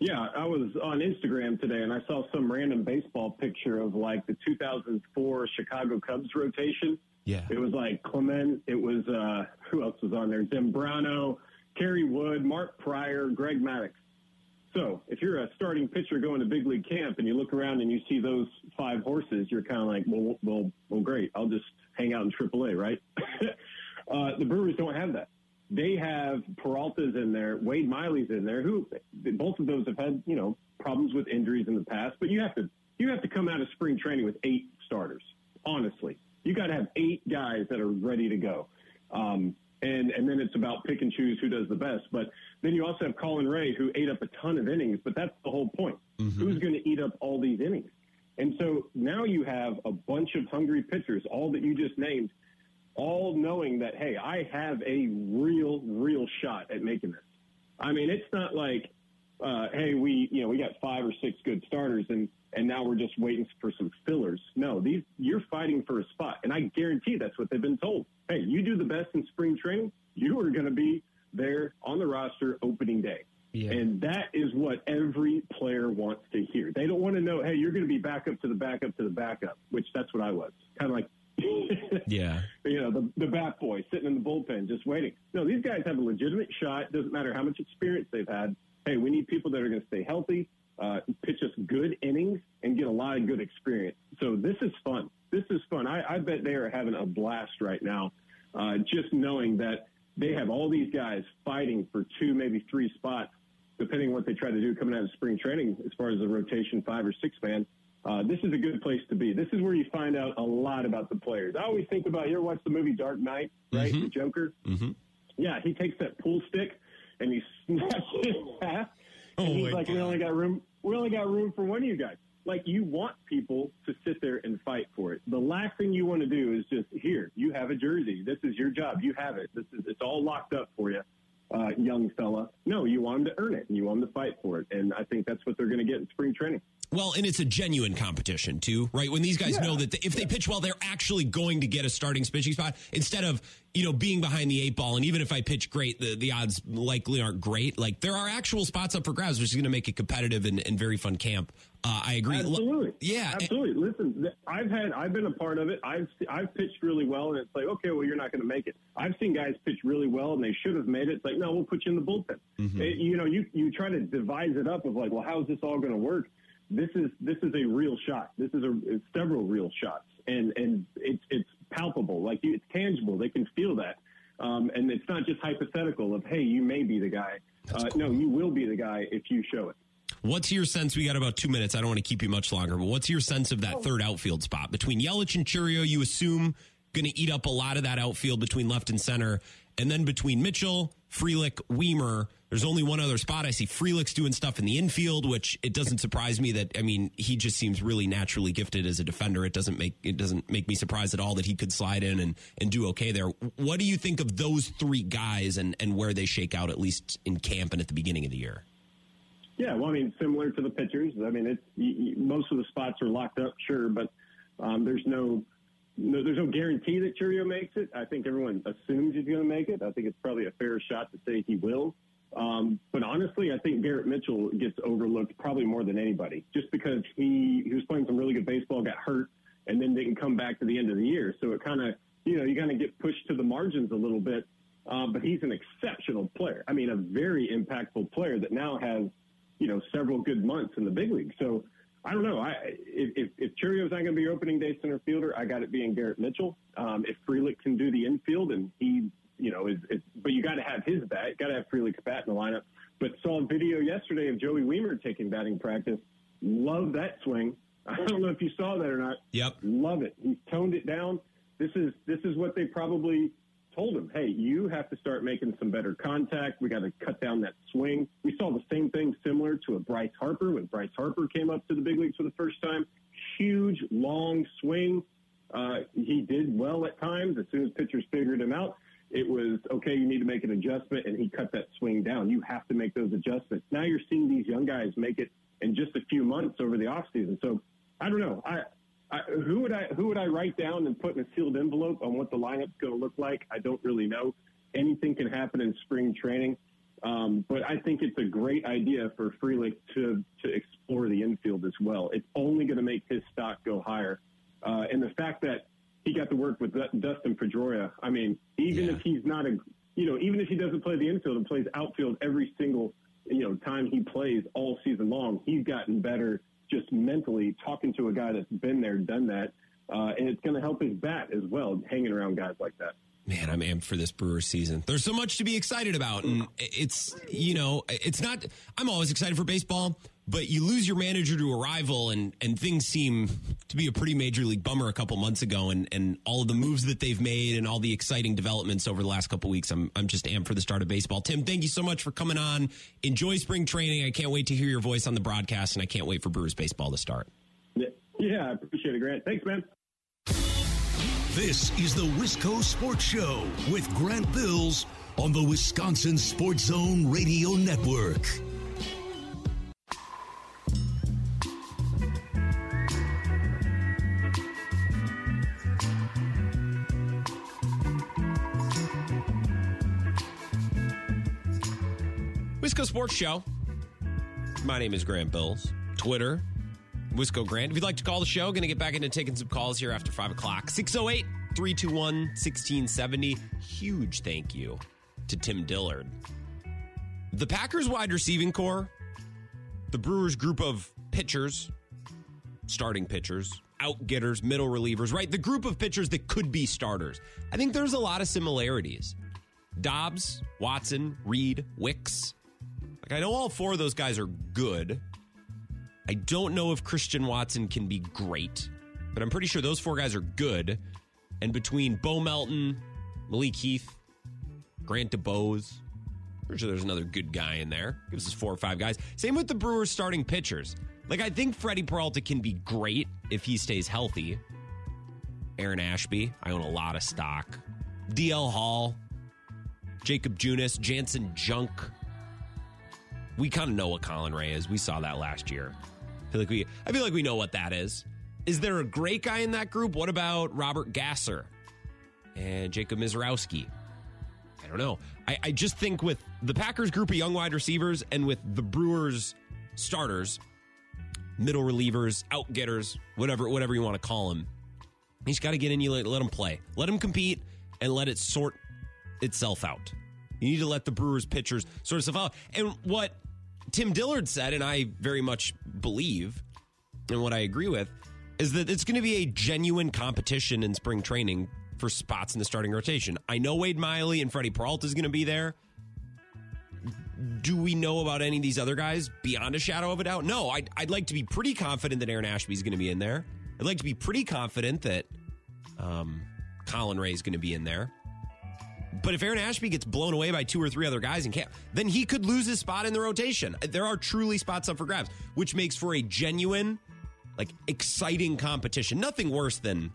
Yeah, I was on Instagram today and I saw some random baseball picture of like the 2004 Chicago Cubs rotation. Yeah. It was like Clement. It was, uh, who else was on there? Zambrano, Kerry Wood, Mark Prior, Greg Maddux. So if you're a starting pitcher going to big league camp and you look around and you see those five horses, you're kind of like, well, well, well, great. I'll just hang out in AAA, right? uh, the Brewers don't have that. They have Peralta's in there, Wade Miley's in there, who both of those have had, you know, problems with injuries in the past. But you have to you have to come out of spring training with eight starters. Honestly, you got to have eight guys that are ready to go. Um, and and then it's about pick and choose who does the best. But then you also have Colin Rea who ate up a ton of innings, but that's the whole point. Mm-hmm. Who's going to eat up all these innings? And so now you have a bunch of hungry pitchers, all that you just named, all knowing that hey, I have a real real shot at making this. I mean, it's not like uh, hey, we you know we got five or six good starters and and now we're just waiting for some fillers. No, these you're fighting for a spot, and I guarantee that's what they've been told. Hey, you do the best in spring training, you are going to be there on the roster opening day. Yeah. And that is what every player wants to hear. They don't want to know, hey, you're going to be backup to the backup to the backup, which that's what I was. Kind of like, Yeah. you know, the, the bat boy sitting in the bullpen just waiting. No, these guys have a legitimate shot. Doesn't matter how much experience they've had. Hey, we need people that are going to stay healthy, uh, pitch us good innings, and get a lot of good experience. So this is fun. This is fun. I, I bet they are having a blast right now, uh, just knowing that they have all these guys fighting for two, maybe three spots, depending on what they try to do coming out of spring training as far as the rotation five or six man. Uh, this is a good place to be. This is where you find out a lot about the players. I always think about, you ever watch the movie Dark Knight, right? Mhm. The Joker? Mm-hmm. Yeah, he takes that pool stick and he snaps it in half. And Oh he's my like, we only got room. We only got room for one of you guys. Like you want people to sit there and fight for it. The last thing you want to do is just here. You have a jersey. This is your job. You have it. This is it's all locked up for you, uh, young fella. No, you want them to earn it and you want them to fight for it. And I think that's what they're going to get in spring training. Well, and it's a genuine competition too, right? When these guys Yeah. know that if they pitch well, they're actually going to get a starting pitching spot instead of you know being behind the eight ball. And even if I pitch great, the, the odds likely aren't great. Like there are actual spots up for grabs, which is going to make it competitive and, and very fun camp. Uh, I agree. Absolutely. Yeah. Absolutely. Listen, I've had, I've been a part of it. I've, I've pitched really well, and it's like, okay, well, you're not going to make it. I've seen guys pitch really well, and they should have made it. It's like, no, we'll put you in the bullpen. Mm-hmm. It- you know, you you try to devise it up of like, well, how is this all going to work? This is this is a real shot. This is a several real shots, and and it's it's palpable, like it's tangible. They can feel that. Um, and it's not just hypothetical of, hey, you may be the guy. Uh, no, you will be the guy if you show it. What's your sense? We got about two minutes. I don't want to keep you much longer, but what's your sense of that Oh. third outfield spot between Yelich and Chourio? You assume going to eat up a lot of that outfield between left and center, and then between Mitchell, Frelick, Wiemer. There's only one other spot. I see Frelick's doing stuff in the infield, which it doesn't surprise me that. I mean, he just seems really naturally gifted as a defender. It doesn't make it doesn't make me surprised at all that he could slide in and and do okay there. What do you think of those three guys and and where they shake out at least in camp and at the beginning of the year? Yeah, well, I mean, similar to the pitchers. I mean, you, most of the spots are locked up, sure, but um, there's no, no there's no guarantee that Chourio makes it. I think everyone assumes he's going to make it. I think it's probably a fair shot to say he will. Um, but honestly, I think Garrett Mitchell gets overlooked probably more than anybody, just because he he was playing some really good baseball, got hurt, and then didn't come back to the end of the year. So it kind of you know you kind of get pushed to the margins a little bit. Uh, but he's an exceptional player. I mean, a very impactful player that now has you know, several good months in the big league. So I don't know. I if if, if Chourio's not going to be your opening day center fielder, I got it being Garrett Mitchell. Um, if Frelick can do the infield and he, you know, is, is but you got to have his bat. Got to have Frelick's bat in the lineup. But saw a video yesterday of Joey Wiemer taking batting practice. Love that swing. I don't know if you saw that or not. Yep. Love it. He's toned it down. This is this is what they probably told him. Hey, you have to start making some better contact. We got to cut down that swing. We saw the same thing similar to a Bryce Harper when Bryce Harper came up to the big leagues for the first time. Huge, long swing. Uh, he did well at times. As soon as pitchers figured him out, it was okay. You need to make an adjustment, and he cut that swing down. You have to make those adjustments. Now you're seeing these young guys make it in just a few months over the offseason. So I don't know. I, I, who would I who would I write down and put in a sealed envelope on what the lineup's going to look like? I don't really know. Anything can happen in spring training, um, but I think it's a great idea for Frelick to to explore the infield as well. It's only going to make his stock go higher, uh, and the fact that he got to work with Dustin Pedroia. I mean, even Yeah. if he's not a you know even if he doesn't play the infield and plays outfield every single you know time he plays all season long, he's gotten better just mentally talking to a guy that's been there, done that, uh, and it's going to help his bat as well, hanging around guys like that. Man, I'm amped for this Brewers season. There's so much to be excited about. And it's, you know, it's not, I'm always excited for baseball, but you lose your manager to a rival and, and things seem to be a pretty major league bummer a couple months ago. And, and all of the moves that they've made and all the exciting developments over the last couple weeks, I'm, I'm just amped for the start of baseball. Tim, thank you so much for coming on. Enjoy spring training. I can't wait to hear your voice on the broadcast and I can't wait for Brewers baseball to start. Yeah I appreciate it, Grant. Thanks, man. This is the Wisco Sports Show with Grant Bills on the Wisconsin Sports Zone Radio Network. Wisco Sports Show. My name is Grant Bills. Twitter, Wisco Grant. If you'd like to call the show, going to get back into taking some calls here after 5 o'clock. 608 321 1670. Huge thank you to Tim Dillard. The Packers wide receiving core, the Brewers group of pitchers, starting pitchers, outgetters, middle relievers, right? The group of pitchers that could be starters. I think there's a lot of similarities. Dobbs, Watson, Reed, Wicks. Like I know all four of those guys are good. I don't know if Christian Watson can be great, but I'm pretty sure those four guys are good. And between Bo Melton, Malik Heath, Grant DuBose, pretty sure there's another good guy in there. Gives us four or five guys. Same with the Brewers starting pitchers. Like I think Freddie Peralta can be great if he stays healthy. Aaron Ashby, I own a lot of stock. DL Hall, Jakob Junis, Janson Junk, we kind of know what Colin Rea is. We saw that last year. I feel like we I feel like we know what that is. Is there a great guy in that group? What about Robert Gasser and Jacob Misiorowski? I don't know. I, I just think with the Packers group of young wide receivers and with the Brewers starters, middle relievers, outgetters, whatever whatever you want to call them, he's got to get in. You let, let them play, let him compete, and let it sort itself out. You need to let the Brewers pitchers sort itself out. And what Tim Dillard said, and I very much believe, and what I agree with, is that it's going to be a genuine competition in spring training for spots in the starting rotation. I know Wade Miley and Freddie Peralta is going to be there. Do we know about any of these other guys beyond a shadow of a doubt? No, I'd, I'd like to be pretty confident that Aaron Ashby is going to be in there. I'd like to be pretty confident that um, Colin Rea is going to be in there. But if Aaron Ashby gets blown away by two or three other guys in camp, then he could lose his spot in the rotation. There are truly spots up for grabs, which makes for a genuine, like exciting competition. Nothing worse than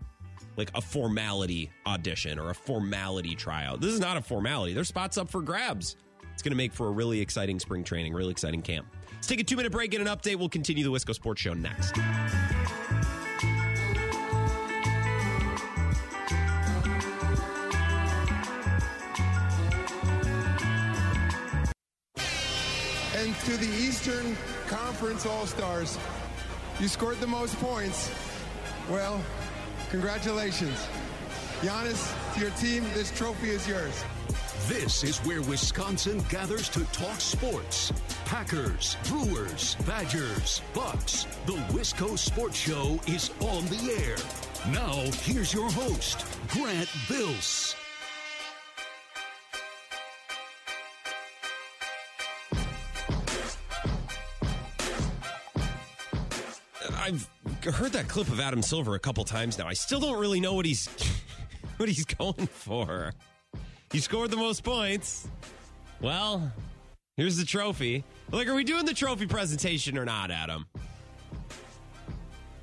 like a formality audition or a formality tryout. This is not a formality. There's spots up for grabs. It's going to make for a really exciting spring training, really exciting camp. Let's take a two minute break, and an update. We'll continue the Wisco Sports Show next. And to the Eastern Conference All Stars, you scored the most points. Well, congratulations. Giannis, to your team, this trophy is yours. This is where Wisconsin gathers to talk sports. Packers, Brewers, Badgers, Bucks. The Wisco Sports Show is on the air. Now, here's your host, Grant Bills. Heard that clip of Adam Silver a couple times now. I still don't really know what he's what he's going for. He scored the most points. Well, here's the trophy. Like, are we doing the trophy presentation or not, Adam?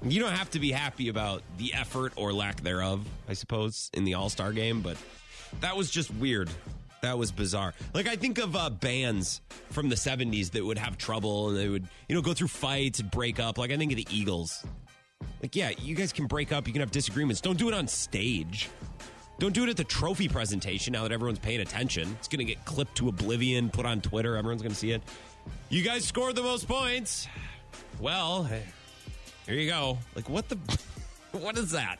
You don't have to be happy about the effort or lack thereof, I suppose, in the All Star game, but that was just weird. That was bizarre. Like I think of uh, bands from the '70s that would have trouble and they would, you know, go through fights and break up. Like I think of the Eagles. Like, yeah, you guys can break up. You can have disagreements. Don't do it on stage. Don't do it at the trophy presentation. Now that everyone's paying attention, it's going to get clipped to oblivion, put on Twitter. Everyone's going to see it. You guys scored the most points. Well, here you go. Like, what the? what is that?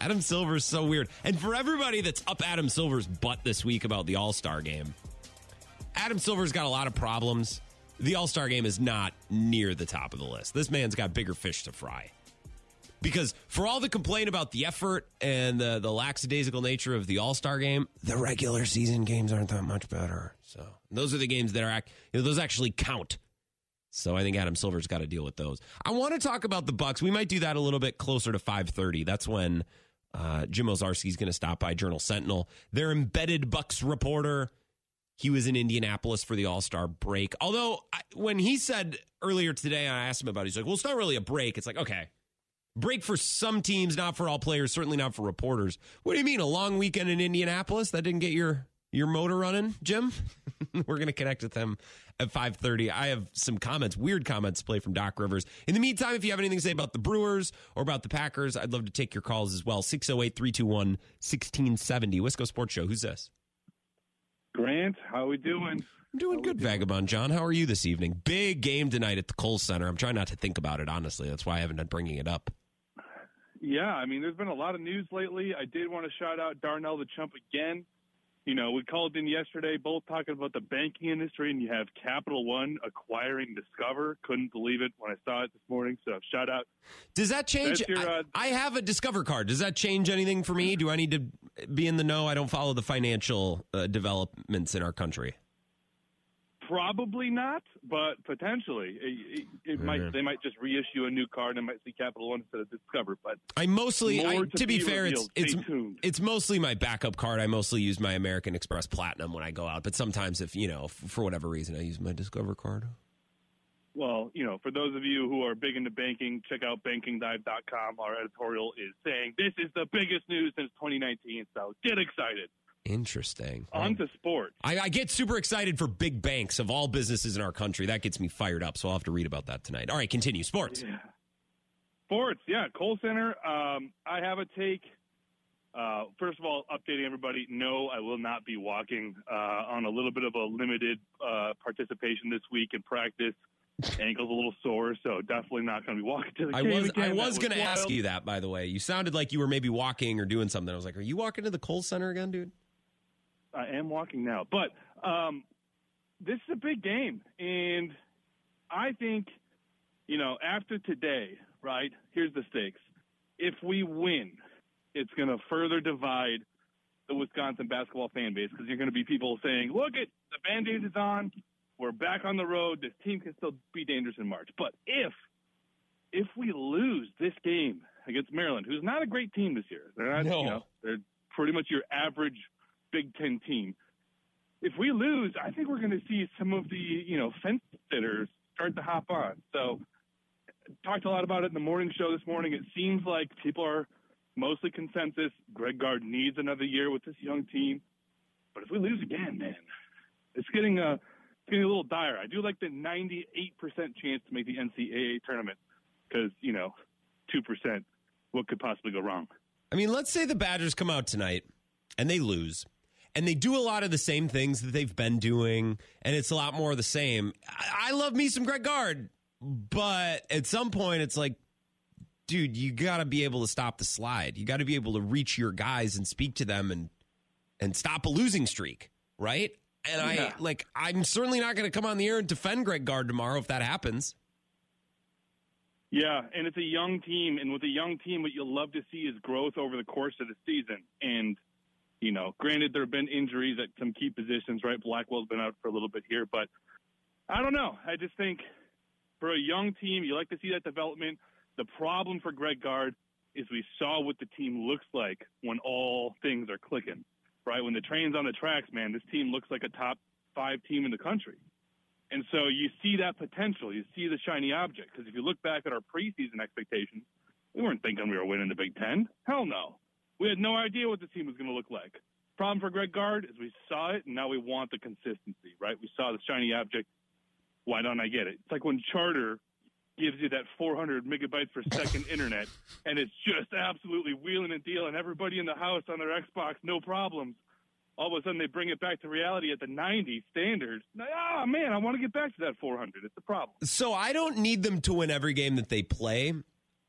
Adam Silver's so weird. And for everybody that's up Adam Silver's butt this week about the All Star game, Adam Silver's got a lot of problems. The All Star game is not near the top of the list. This man's got bigger fish to fry. Because for all the complaint about the effort and the, the lackadaisical nature of the All Star game, the regular season games aren't that much better. So those are the games that are, act, you know, those actually count. So I think Adam Silver's got to deal with those. I want to talk about the Bucks. We might do that a little bit closer to 5:30. That's when uh, Jim Owczarski is going to stop by Journal Sentinel. Their embedded Bucks reporter. He was in Indianapolis for the All Star break. Although I, when he said earlier today, I asked him about. it, He's like, "Well, it's not really a break. It's like okay, break for some teams, not for all players. Certainly not for reporters. What do you mean? A long weekend in Indianapolis that didn't get your your motor running, Jim? We're to connect with him at 5:30. I have some comments, weird comments to play from Doc Rivers. In the meantime, if you have anything to say about the Brewers or about the Packers, I'd love to take your calls as well. 608-321-1670. Wisco Sports Show. Who's this? Grant, how are we doing? I'm doing good, Vagabond John. How are you this evening? Big game tonight at the Kohl Center. I'm trying not to think about it, honestly. That's why I haven't been bringing it up. Yeah, I mean, there's been a lot of news lately. I did want to shout out Darnell the Chump again. You know, we called in yesterday, both talking about the banking industry, and you have Capital One acquiring Discover. Couldn't believe it when I saw it this morning. So shout out. Does that change? Your, I, uh, I have a Discover card. Does that change anything for me? Do I need to be in the know? I don't follow the financial uh, developments in our country. Probably not, but potentially it, it, it might. They might just reissue a new card and might see Capital One instead of Discover. But I mostly, I, to, to be, be fair, revealed. it's Stay it's tuned. it's mostly my backup card. I mostly use my American Express Platinum when I go out, but sometimes if you know, for whatever reason, I use my Discover card. Well, you know, for those of you who are big into banking, check out bankingdive.com. Our editorial is saying this is the biggest news since 2019, so get excited. Interesting. On to sports. I, I get super excited for big banks of all businesses in our country. That gets me fired up. So I'll have to read about that tonight. All right, continue. Sports. Yeah. Sports, yeah. Kohl Center. Um, I have a take. Uh, first of all, updating everybody. No, I will not be walking uh, on a little bit of a limited uh, participation this week in practice. Ankle's a little sore, so definitely not going to be walking to the I game was again. I That was going to ask you that by the way. You sounded like you were maybe walking or doing something. I was like, "Are you walking to the Kohl Center again, dude?" I am walking now, but um, this is a big game, and I think you know after today, right? Here's the stakes: if we win, it's going to further divide the Wisconsin basketball fan base because you're going to be people saying, "Look, at the band-aid is on. We're back on the road. This team can still be dangerous in March." But if if we lose this game against Maryland, who's not a great team this year, they're not, No. you know, they're pretty much your average Big Ten team. If we lose, I think we're going to see some of the you know fence sitters start to hop on. So talked a lot about it in the morning show this morning. It seems like people are mostly consensus. Greg Gard needs another year with this young team. But if we lose again, man, it's getting uh, it's getting a little dire. I do like the 98% chance to make the NCAA tournament because you know, two percent. What could possibly go wrong? I mean, let's say the Badgers come out tonight and they lose. And they do a lot of the same things that they've been doing, and it's a lot more of the same. I, I love me some Greg Gard, but at some point, it's like, dude, you got to be able to stop the slide. You got to be able to reach your guys and speak to them and and stop a losing streak, right? And I Yeah. like, I'm certainly not going to come on the air and defend Greg Gard tomorrow if that happens. Yeah, and it's a young team, and with a young team, what you'll love to see is growth over the course of the season. And you know, granted, there have been injuries at some key positions. Right, Blackwell's been out for a little bit here, but I don't know. I just think for a young team, you like to see that development. The problem for Greg Gard is we saw what the team looks like when all things are clicking. Right, when the train's on the tracks, man, this team looks like a top five team in the country. And so you see that potential. You see the shiny object. Because if you look back at our preseason expectations, we weren't thinking we were winning the Big Ten. Hell no. We had no idea what the team was going to look like. Problem for Greg Gard is we saw it, and now we want the consistency, right? We saw the shiny object. Why don't I get it? It's like when Charter gives you that 400 megabytes per second internet, and it's just absolutely wheeling and dealing. Everybody in the house on their Xbox, no problems all of a sudden they bring it back to reality at the 90 standard. Ah, man, I want to get back to that 400. It's a problem. So I don't need them to win every game that they play.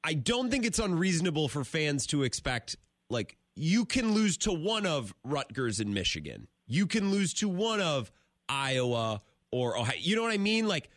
I don't think it's unreasonable for fans to expect like you can lose to one of Rutgers in Michigan. You can lose to one of Iowa or Ohio. You know what I mean? Like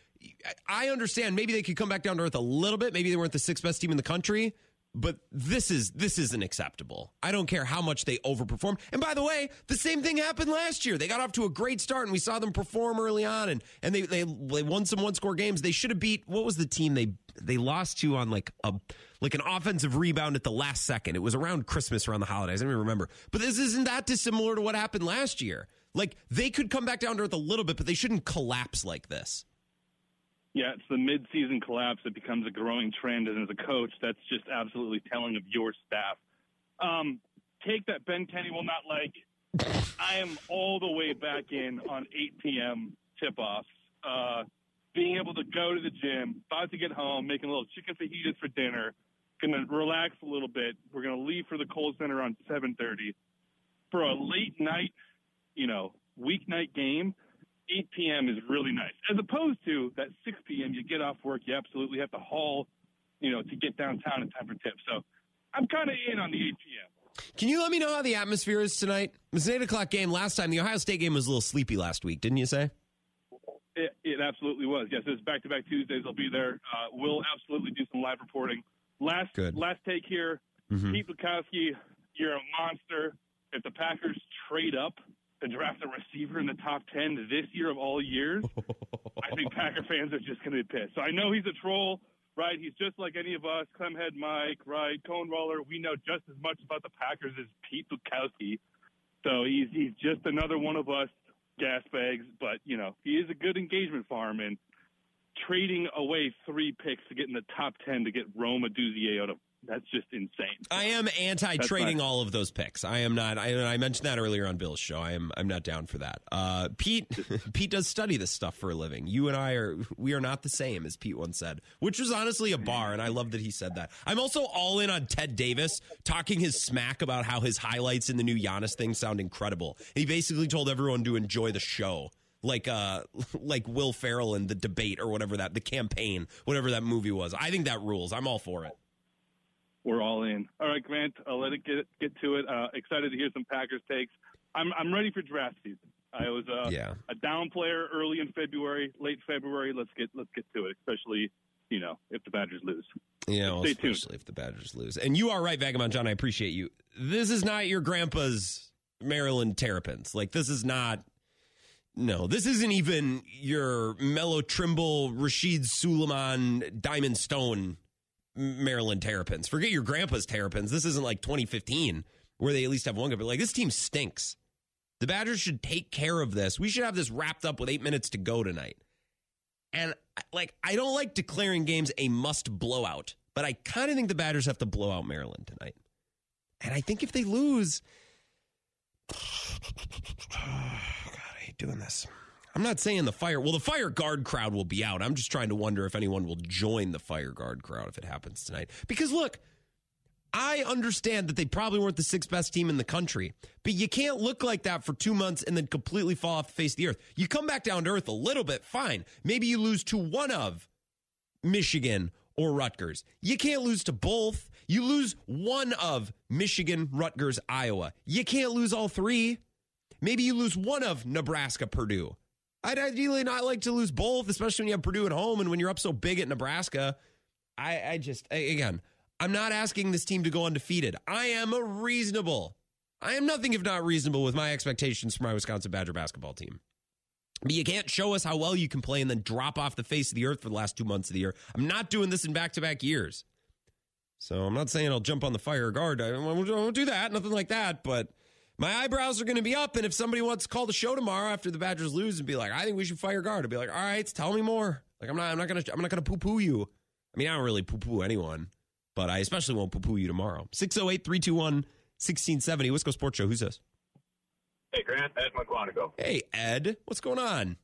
I understand maybe they could come back down to earth a little bit. Maybe they weren't the sixth best team in the country, but this is this isn't acceptable. I don't care how much they overperform. And by the way, the same thing happened last year. They got off to a great start, and we saw them perform early on, and and they they, they won some one score games. They should have beat what was the team they they lost to on like a like an offensive rebound at the last second. It was around Christmas, around the holidays. I don't even remember. But this isn't that dissimilar to what happened last year. Like they could come back down to earth a little bit, but they shouldn't collapse like this. Yeah, it's the mid-season collapse that becomes a growing trend, and as a coach, that's just absolutely telling of your staff. Um, take that Ben Kenny will not like. I am all the way back in on 8 p.m. tip-offs. Uh, being able to go to the gym, about to get home, making a little chicken fajitas for dinner, gonna relax a little bit. We're gonna leave for the Kohl Center on 7:30 for a late night, you know, weeknight game. 8 p.m. is really nice, as opposed to that 6 p.m. You get off work, you absolutely have to haul, you know, to get downtown in time for tips. So I'm kind of in on the 8 p.m. Can you let me know how the atmosphere is tonight? It was an eight o'clock game last time. The Ohio State game was a little sleepy last week, didn't you say? It, it absolutely was. Yes, it's back-to-back Tuesdays. I'll be there. Uh, we'll absolutely do some live reporting. Last Good. last take here. Mhm. Pete Bukowski, you're a monster. If the Packers trade up to draft a receiver in the top 10 this year of all years, I think Packer fans are just going to be pissed. So I know he's a troll, right? He's just like any of us, Clemhead Mike, right? Cone Roller. We know just as much about the Packers as Pete Bukowski. So he's he's just another one of us gas bags, but you know, he is a good engagement farm and trading away three picks to get in the top 10 to get Rome Odunze out of that's just insane. I am anti trading my- all of those picks. I am not. I, I mentioned that earlier on Bill's show. I am. I'm not down for that. Uh, Pete. Pete does study this stuff for a living. You and I are. We are not the same, as Pete once said, which was honestly a bar, and I love that he said that. I'm also all in on Ted Davis talking his smack about how his highlights in the new Giannis thing sound incredible. He basically told everyone to enjoy the show. Like uh like Will Ferrell in the debate or whatever that the campaign, whatever that movie was. I think that rules. I'm all for it. We're all in. All right, Grant. I'll let it get get to it. Uh, excited to hear some Packers takes. I'm I'm ready for draft season. I was uh, Yeah. a down player early in February, late February. Let's get let's get to it. Especially you know if the Badgers lose. Yeah, well, Stay tuned. especially if the Badgers lose. And you are right, Vagabond John. I appreciate you. This is not your grandpa's Maryland Terrapins. Like this is not. No, this isn't even your Melo Trimble, Rasheed Sulaimon, Diamond Stone Maryland Terrapins. Forget your grandpa's Terrapins. This isn't like 2015 where they at least have one guy. But like this team stinks. The Badgers should take care of this. We should have this wrapped up with eight minutes to go tonight. And like, I don't like declaring games a must blowout, but I kind of think the Badgers have to blow out Maryland tonight. And I think if they lose, God, I hate doing this. I'm not saying the fire. Well, the fire guard crowd will be out. I'm just trying to wonder if anyone will join the fire guard crowd if it happens tonight. Because look, I understand that they probably weren't the sixth best team in the country, but you can't look like that for two months and then completely fall off the face of the earth. You come back down to earth a little bit, fine. Maybe you lose to one of Michigan or Rutgers. You can't lose to both. You lose one of Michigan, Rutgers, Iowa. You can't lose all three. Maybe you lose one of Nebraska, Purdue. I'd ideally not like to lose both, especially when you have Purdue at home and when you're up so big at Nebraska. I, I just, I- again, I'm not asking this team to go undefeated. I am a reasonable. I am nothing if not reasonable with my expectations for my Wisconsin Badger basketball team. But you can't show us how well you can play and then drop off the face of the earth for the last two months of the year. I'm not doing this in back to back years. So I'm not saying I'll jump on the fire guard. I won't, I won't do that, nothing like that. But my eyebrows are going to be up. And if somebody wants to call the show tomorrow after the Badgers lose and be like, I think we should fire guard, I'll be like, all right, tell me more. Like I'm not, I'm not gonna, I'm not gonna poo poo you. I mean, I don't really poo poo anyone, but I especially won't poo poo you tomorrow. 608 321 1670. Wisco Sports Show. Who's this? Hey, Grant, Ed McQuanico. Hey, Ed. What's going on?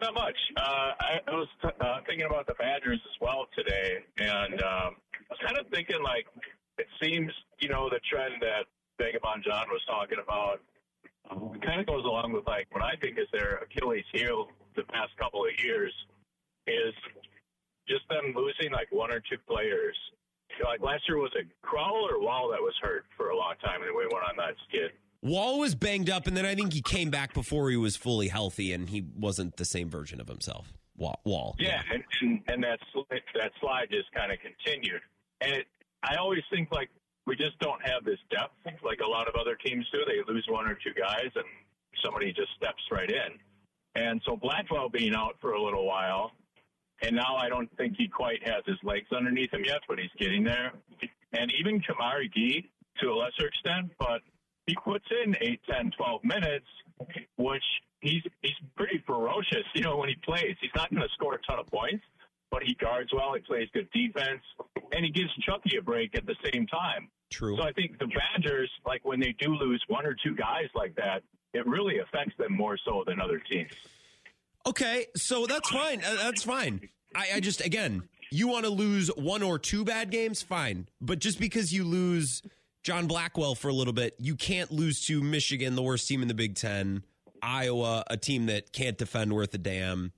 Not much. Uh, I, I was t- uh, thinking about the Badgers as well today, and um, I was kind of thinking, like, it seems, you know, the trend that Vagabond John was talking about um, kind of goes along with, like, what I think is their Achilles heel the past couple of years is just them losing, like, one or two players. Like, last year was it Crowl or Wahl that was hurt for a long time, and we went on that skid. Wahl was banged up, and then I think he came back before he was fully healthy, and he wasn't the same version of himself. Wahl, Wahl. Yeah, and, and, and that slide, that slide just kind of continued. And it, I always think like we just don't have this depth like a lot of other teams do. They lose one or two guys, and somebody just steps right in. And so Blackwell being out for a little while, and now I don't think he quite has his legs underneath him yet, but he's getting there. And even Kamari Gee to a lesser extent, but he puts in 8, 10, 12 minutes, which he's he's pretty ferocious, you know, when he plays. He's not going to score a ton of points, but he guards well, he plays good defense, and he gives Chucky a break at the same time. True. So I think the Badgers, like when they do lose one or two guys like that, it really affects them more so than other teams. Okay, so that's fine. Uh, That's fine. I, I just again, you want to lose one or two bad games, fine. But just because you lose John Blackwell for a little bit, you can't lose to Michigan, the worst team in the Big Ten, Iowa, a team that can't defend worth a damn,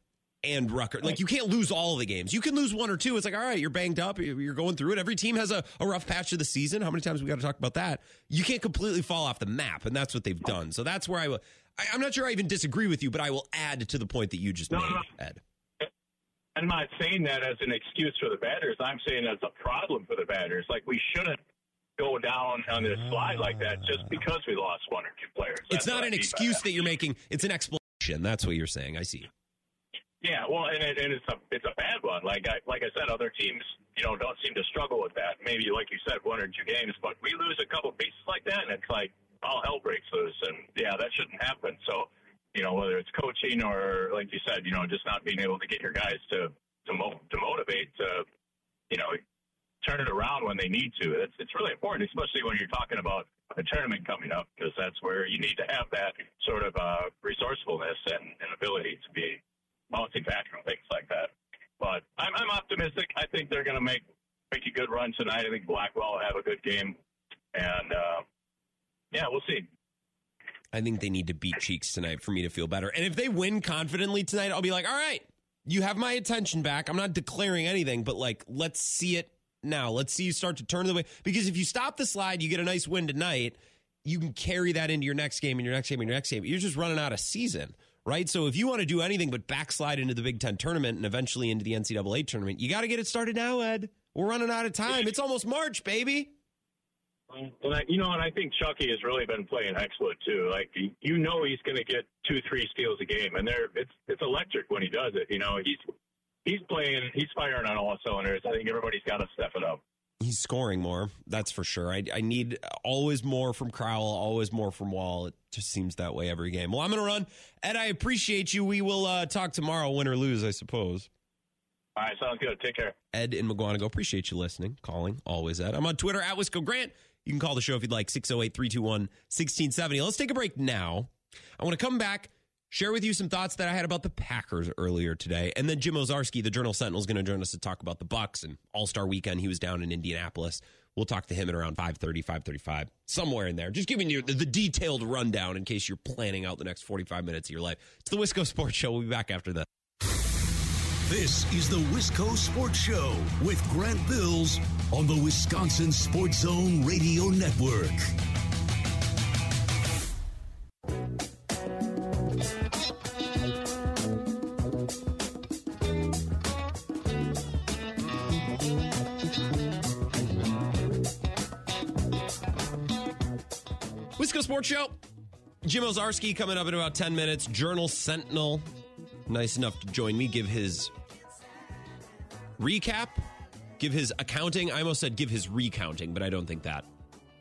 and Rutgers. Like you can't lose all the games. You can lose one or two. It's like all right, you're banged up, you're going through it. Every team has a, a rough patch of the season. How many times we got to talk about that? You can't completely fall off the map, and that's what they've done. So that's where I will. I, I'm not sure I even disagree with you, but I will add to the point that you just No, made, no. Ed. I'm not saying that as an excuse for the batters. I'm saying as a problem for the batters. Like we shouldn't go down on this slide like that just ah. because we lost one or two players. It's not an excuse that. that you're making. It's an explanation. That's what you're saying. I see. Yeah, well, and, it, and it's a it's a bad one. Like I like I said, other teams you know don't seem to struggle with that. Maybe like you said, one or two games, but we lose a couple pieces like that, and it's like all hell breaks loose. And yeah, that shouldn't happen. So you know whether it's coaching or like you said, you know just not being able to get your guys to to mo- to motivate to you know turn it around when they need to. It's it's really important, especially when you're talking about a tournament coming up, because that's where you need to have that sort of uh, resourcefulness and, and ability to be back things like that. But I'm, I'm optimistic. I think they're going to make make a good run tonight. I think Blackwell will have a good game, and uh, yeah, we'll see. I think they need to beat Cheeks tonight for me to feel better. And if they win confidently tonight, I'll be like, all right, you have my attention back. I'm not declaring anything, but like, let's see it now. Let's see you start to turn the way. Because if you stop the slide, you get a nice win tonight. You can carry that into your next game and your next game and your next game. You're just running out of season, right? So if you want to do anything but backslide into the Big Ten tournament and eventually into the NCAA tournament, you got to get it started now, Ed. We're running out of time. It's almost March, baby. Well, you know, and I think Chucky has really been playing excellent too. Like you know, he's going to get two, three steals a game, and they're it's it's electric when he does it. You know, he's he's playing, he's firing on all cylinders. I think everybody's got to step it up. He's scoring more, that's for sure. I, I need always more from Crowl, always more from Wahl. It just seems that way every game. Well, I'm going to run. Ed, I appreciate you. We will uh, talk tomorrow, win or lose, I suppose. All right, sounds good. Take care. Ed in Mukwonago. Appreciate you listening, calling. Always, Ed. I'm on Twitter at Wisco Grant. You can call the show if you'd like, 608 321 1670. Let's take a break now. I want to come back, share with you some thoughts that I had about the Packers earlier today. And then Jim Owczarski, the Journal Sentinel, is going to join us to talk about the Bucks and All Star Weekend. He was down in Indianapolis. We'll talk to him at around 530, 535, somewhere in there. Just giving you the, the detailed rundown in case you're planning out the next 45 minutes of your life. It's the Wisco Sports Show. We'll be back after this. This is the Wisco Sports Show with Grant Bills on the Wisconsin Sports Zone Radio Network. Sports Show. Jim Owczarski coming up in about 10 minutes. Journal Sentinel, nice enough to join me, give his recap, give his accounting. I almost said give his recounting, but I don't think that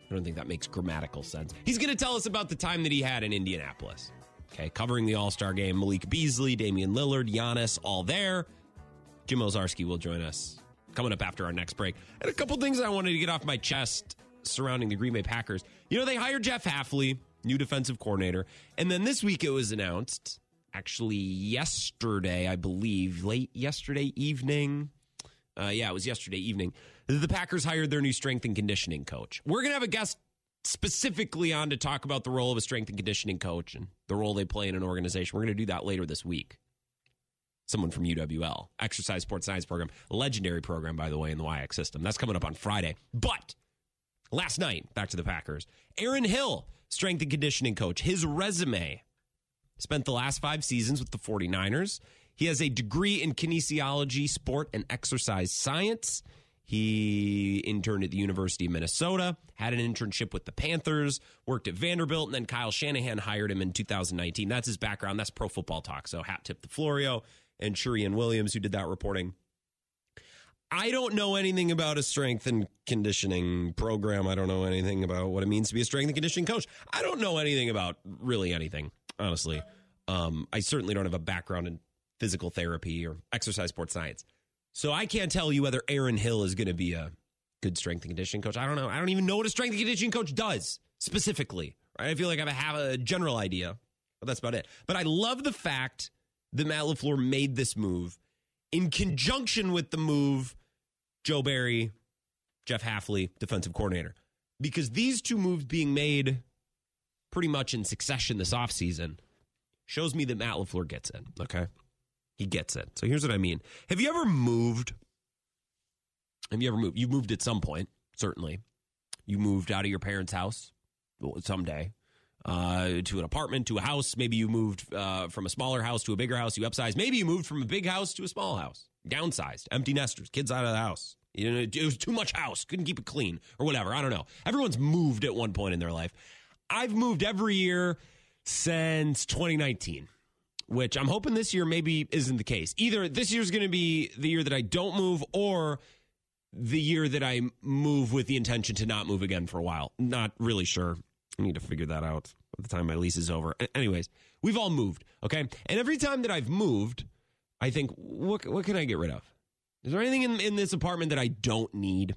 I don't think that makes grammatical sense. He's going to tell us about the time that he had in Indianapolis. Okay, covering the All Star game, Malik Beasley, Damian Lillard, Giannis, all there. Jim Owczarski will join us coming up after our next break. And a couple things I wanted to get off my chest surrounding the Green Bay Packers. You know, they hired Jeff Hafley, new defensive coordinator, and then this week it was announced, actually yesterday, I believe, late yesterday evening. Uh, yeah, it was yesterday evening. The Packers hired their new strength and conditioning coach. We're going to have a guest specifically on to talk about the role of a strength and conditioning coach and the role they play in an organization. We're going to do that later this week. Someone from UWL, Exercise Sports Science Program, legendary program, by the way, in the YX system. That's coming up on Friday. But last night, back to the Packers, Aaron Hill, strength and conditioning coach, his resume spent the last five seasons with the 49ers. He has a degree in kinesiology, sport, and exercise science. He interned at the University of Minnesota, had an internship with the Panthers, worked at Vanderbilt, and then Kyle Shanahan hired him in 2019. That's his background. That's pro football talk. So hat tip to Florio and Charean Williams, who did that reporting. I don't know anything about a strength and conditioning program. I don't know anything about what it means to be a strength and conditioning coach. I don't know anything about really anything, honestly. Um, I certainly don't have a background in physical therapy or exercise sports science. So I can't tell you whether Aaron Hill is going to be a good strength and conditioning coach. I don't know. I don't even know what a strength and conditioning coach does specifically. Right? I feel like I have a general idea, but that's about it. But I love the fact that Matt LaFleur made this move in conjunction with the move Joe Barry, Jeff Hafley, defensive coordinator. Because these two moves being made pretty much in succession this offseason shows me that Matt LaFleur gets it. Okay. He gets it. So here's what I mean. Have you ever moved? Have you ever moved? You moved at some point, certainly. You moved out of your parents' house someday uh, to an apartment, to a house. Maybe you moved uh, from a smaller house to a bigger house. You upsized. Maybe you moved from a big house to a small house. Downsized. Empty nesters. Kids out of the house. You know, it was too much house. Couldn't keep it clean or whatever. I don't know. Everyone's moved at one point in their life. I've moved every year since 2019 which I'm hoping this year maybe isn't the case. Either this year's going to be the year that I don't move or the year that I move with the intention to not move again for a while. Not really sure. I need to figure that out by the time my lease is over. Anyways, we've all moved, okay? And every time that I've moved, I think, what, what can I get rid of? Is there anything in, in this apartment that I don't need?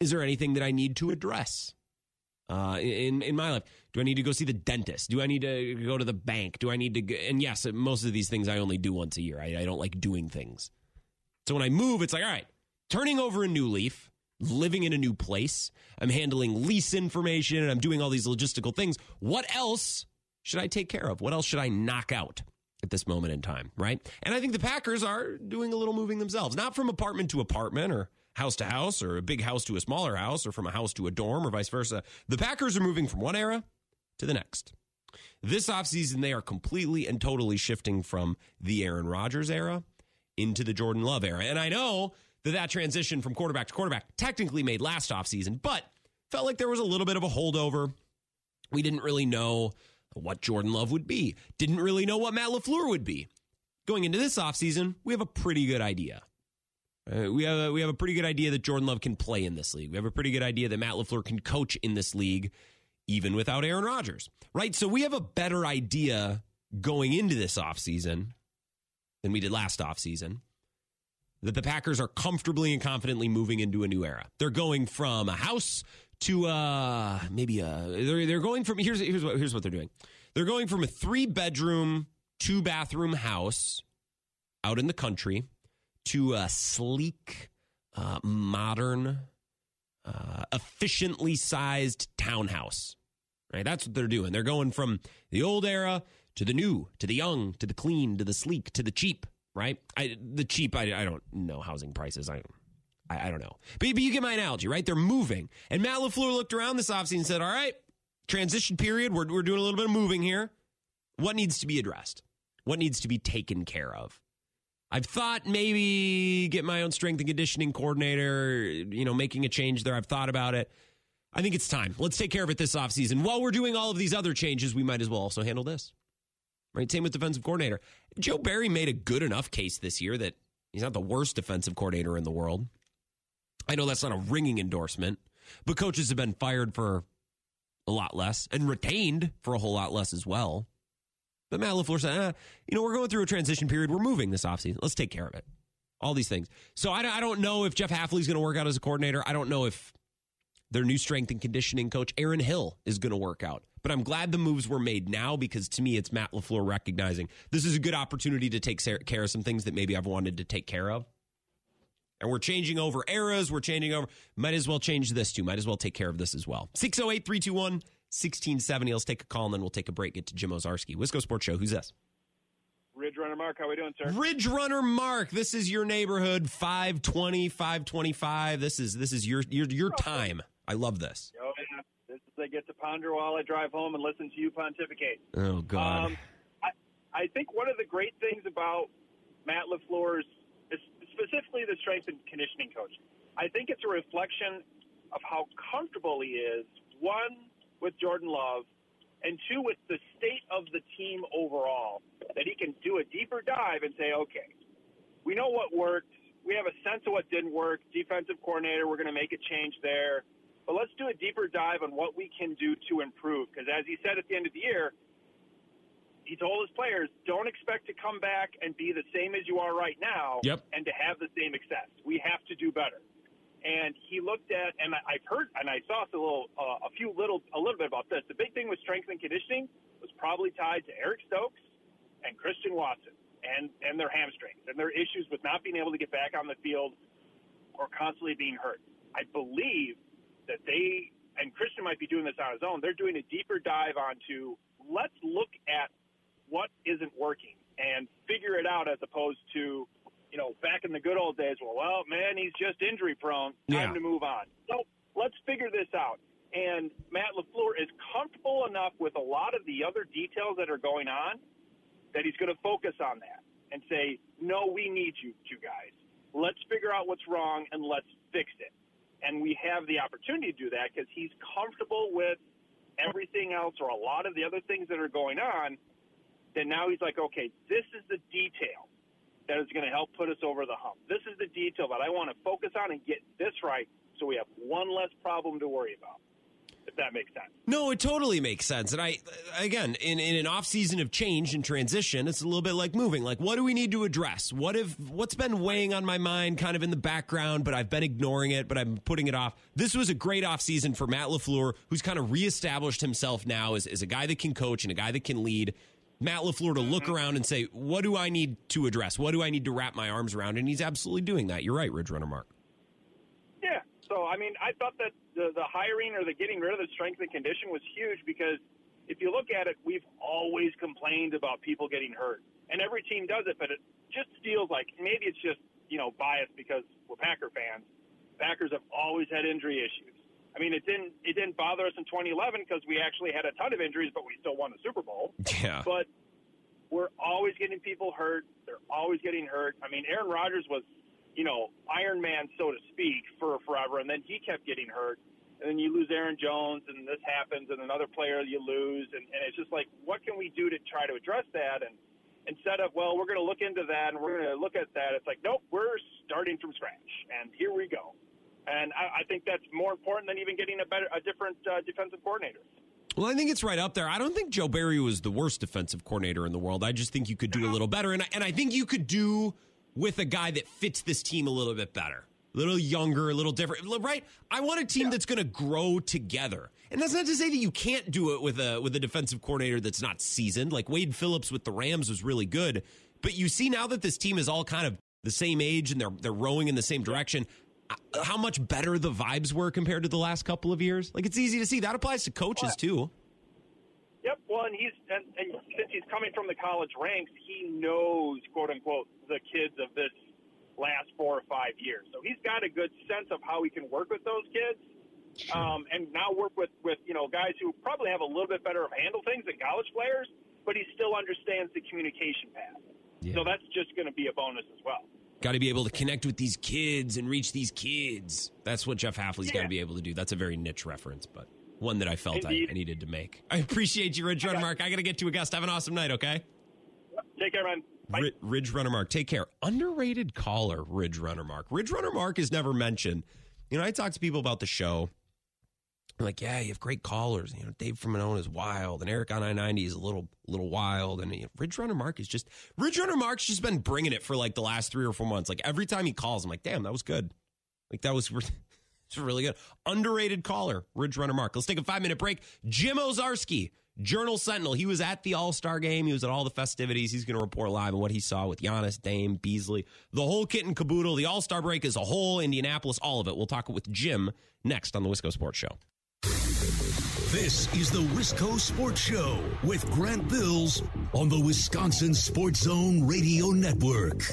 Is there anything that I need to address uh, in in my life? Do I need to go see the dentist? Do I need to go to the bank? Do I need to? Go, and yes, most of these things I only do once a year. I, I don't like doing things. So when I move, it's like, all right, turning over a new leaf, living in a new place. I'm handling lease information and I'm doing all these logistical things. What else should I take care of? What else should I knock out at this moment in time? Right. And I think the Packers are doing a little moving themselves, not from apartment to apartment or house to house or a big house to a smaller house or from a house to a dorm or vice versa. The Packers are moving from one era to the next. This offseason, they are completely and totally shifting from the Aaron Rodgers era into the Jordan Love era. And I know that that transition from quarterback to quarterback technically made last offseason, but felt like there was a little bit of a holdover. We didn't really know what Jordan Love would be, didn't really know what Matt LaFleur would be. Going into this offseason, we have a pretty good idea. Uh, we have a, we have a pretty good idea that Jordan Love can play in this league. We have a pretty good idea that Matt LaFleur can coach in this league even without Aaron Rodgers. Right? So we have a better idea going into this offseason than we did last offseason that the Packers are comfortably and confidently moving into a new era. They're going from a house to uh maybe a they're they're going from here's here's what here's what they're doing. They're going from a three bedroom, two bathroom house out in the country to a sleek, uh, modern, uh, efficiently sized townhouse. Right, that's what they're doing. They're going from the old era to the new, to the young, to the clean, to the sleek, to the cheap right? I, the cheap, I, I don't know housing prices. I, I, I don't know. But, but you get my analogy, right? They're moving. And Matt LaFleur looked around this offseason and said, all right, transition period. We're, we're doing a little bit of moving here. What needs to be addressed? What needs to be taken care of? I've thought maybe get my own strength and conditioning coordinator, you know, making a change there. I've thought about it. I think it's time. Let's take care of it this offseason. While we're doing all of these other changes, we might as well also handle this. Right? Same with defensive coordinator. Joe Barry made a good enough case this year that he's not the worst defensive coordinator in the world. I know that's not a ringing endorsement, but coaches have been fired for a lot less and retained for a whole lot less as well. But Matt LaFleur said, eh, you know, we're going through a transition period. We're moving this offseason. Let's take care of it. All these things. So I, I don't know if Jeff Hafley's going to work out as a coordinator. I don't know if their new strength and conditioning coach, Aaron Hill, is going to work out. But I'm glad the moves were made now because to me, it's Matt LaFleur recognizing this is a good opportunity to take care of some things that maybe I've wanted to take care of. And we're changing over eras. We're changing over. Might as well change this too. Might as well take care of this as well. 608 321 1670. Let's take a call and then we'll take a break. Get to Jim Owczarski. Wisco Sports Show. Who's this? Ridge Runner Mark, how are we doing, sir? Ridge Runner Mark, this is your neighborhood, 520, 525. This is this is your your your time. I love this. Oh, yeah. This is I get to ponder while I drive home and listen to you pontificate. Oh God. Um, I I think one of the great things about Matt LaFleur's specifically the strength and conditioning coach. I think it's a reflection of how comfortable he is, one, with Jordan Love, and two, with the state of the team overall, that he can do a deeper dive and say, okay, we know what worked. We have a sense of what didn't work. Defensive coordinator, we're going to make a change there. But let's do a deeper dive on what we can do to improve. Because as he said at the end of the year, he told his players, don't expect to come back and be the same as you are right now yep. and to have the same success. We have to do better. And he looked at, and I've heard, and I saw a little, uh, a few little, a little bit about this. The big thing with strength and conditioning was probably tied to Eric Stokes and Christian Watson and and their hamstrings and their issues with not being able to get back on the field or constantly being hurt. I believe that they and Christian might be doing this on his own. They're doing a deeper dive onto let's look at what isn't working and figure it out as opposed to you know, back in the good old days, well, well, man, he's just injury prone. Time yeah. to move on. So let's figure this out. And Matt LaFleur is comfortable enough with a lot of the other details that are going on that he's going to focus on that and say, no, we need you, two guys. Let's figure out what's wrong and let's fix it. And we have the opportunity to do that because he's comfortable with everything else or a lot of the other things that are going on. Then now he's like, okay, this is the detail that is going to help put us over the hump. This is the detail that I want to focus on and get this right so we have one less problem to worry about. if that makes sense. No, it totally makes sense. And I, again, in, in an off season of change and transition, it's a little bit like moving. Like, what do we need to address? What if, what's been weighing on my mind kind of in the background, but I've been ignoring it, but I'm putting it off? This was a great off season for Matt LaFleur, who's kind of reestablished himself now as, as a guy that can coach and a guy that can lead. Matt LaFleur to look mm-hmm. around and say, what do I need to address? What do I need to wrap my arms around? And he's absolutely doing that. You're right, Ridge Runner Mark. Yeah. So I mean, I thought that the the hiring or the getting rid of the strength and condition was huge because if you look at it, we've always complained about people getting hurt, and every team does it, but it just feels like maybe it's just you know biased because we're Packer fans. Packers have always had injury issues. I mean, it didn't it didn't bother us in 2011 because we actually had a ton of injuries, but we still won the Super Bowl. Yeah. But we're always getting people hurt. They're always getting hurt. I mean, Aaron Rodgers was, you know, Iron Man, so to speak, for forever, and then he kept getting hurt. And then you lose Aaron Jones, and this happens, and another player you lose, and, and it's just like, what can we do to try to address that? And instead of, well, we're going to look into that and we're going to look at that, it's like, nope, we're starting from scratch, and here we go. And I, I think that's more important than even getting a better, a different uh, defensive coordinator. Well, I think it's right up there. I don't think Joe Barry was the worst defensive coordinator in the world. I just think you could do a little better, and I, and I think you could do with a guy that fits this team a little bit better, a little younger, a little different. Right? I want a team that's going to grow together, and that's not to say that you can't do it with a with a defensive coordinator that's not seasoned. Like Wade Phillips with the Rams was really good, but you see now that this team is all kind of the same age and they're they're rowing in the same direction. How much better the vibes were compared to the last couple of years. Like it's easy to see. That applies to coaches too. Yep. Well, and he's and, and since he's coming from the college ranks, he knows quote unquote the kids of this last four or five years. So he's got a good sense of how he can work with those kids, um, and now work with with you know guys who probably have a little bit better of handle things than college players, but he still understands the communication path. So that's just going to be a bonus as well. Got to be able to connect with these kids and reach these kids. That's what Jeff Hafley's got to be able to do. That's a very niche reference, but one that I felt I, I needed to make. I appreciate you, Ridge Runner Mark. I got to get to a guest. Have an awesome night, okay? Take care, man. Ri- Ridge Runner Mark, take care. Underrated caller, Ridge Runner Mark. Ridge Runner Mark is never mentioned. You know, I talk to people about the show. I'm like, yeah, you have great callers. You know, Dave from Monona is wild, and Eric on I ninety is a little, little wild, and you know, Ridge Runner Mark is just Ridge Runner Mark's just been bringing it for like the last three or four months. Like every time he calls, I'm like, damn, that was good. Like that was. Really good. Underrated caller, Ridge Runner Mark. Let's take a five minute break. Jim Owczarski, Journal Sentinel. He was at the All Star game. He was at all the festivities. He's going to report live on what he saw with Giannis, Dame, Beasley, the whole kit and caboodle, the All Star break is a whole, Indianapolis, all of it. We'll talk with Jim next on the Wisco Sports Show. This is the Wisco Sports Show with Grant Bills on the Wisconsin Sports Zone Radio Network.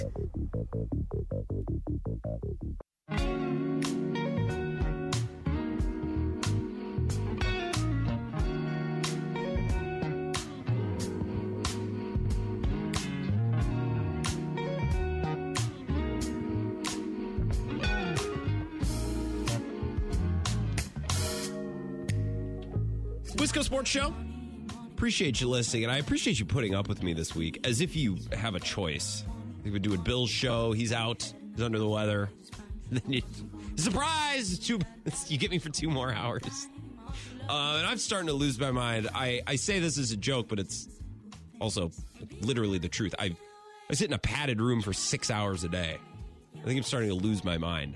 Sports Show. Appreciate you listening, and I appreciate you putting up with me this week as if you have a choice. We would do a Bill's show. He's out. He's under the weather. You, surprise! Two, you get me for two more hours. Uh, and I'm starting to lose my mind. I, I say this as a joke, but it's also literally the truth. I I sit in a padded room for six hours a day. I think I'm starting to lose my mind.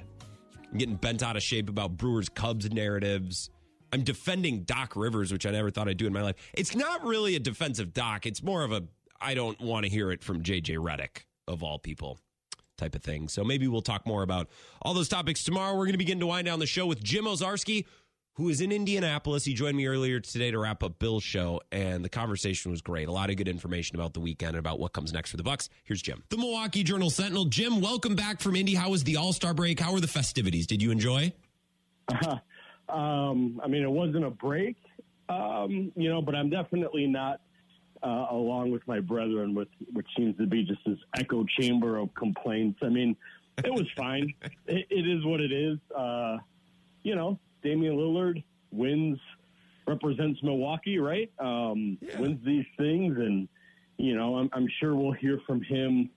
I'm getting bent out of shape about Brewers Cubs narratives. I'm defending Doc Rivers, which I never thought I'd do in my life. It's not really a defensive Doc. It's more of a I don't want to hear it from JJ Redick of all people type of thing. So maybe we'll talk more about all those topics tomorrow. We're going to begin to wind down the show with Jim Owczarski, who is in Indianapolis. He joined me earlier today to wrap up Bill's show, and the conversation was great. A lot of good information about the weekend and about what comes next for the Bucks. Here's Jim. The Milwaukee Journal Sentinel. Jim, welcome back from Indy. How was the All Star break? How were the festivities? Did you enjoy? Um, I mean, it wasn't a break, um, you know, but I'm definitely not uh, along with my brethren, with which seems to be just this echo chamber of complaints. I mean, it was fine. it, it is what it is. Uh, you know, Damian Lillard wins, represents Milwaukee, right? Um, Wins these things, and you know, I'm, I'm sure we'll hear from him.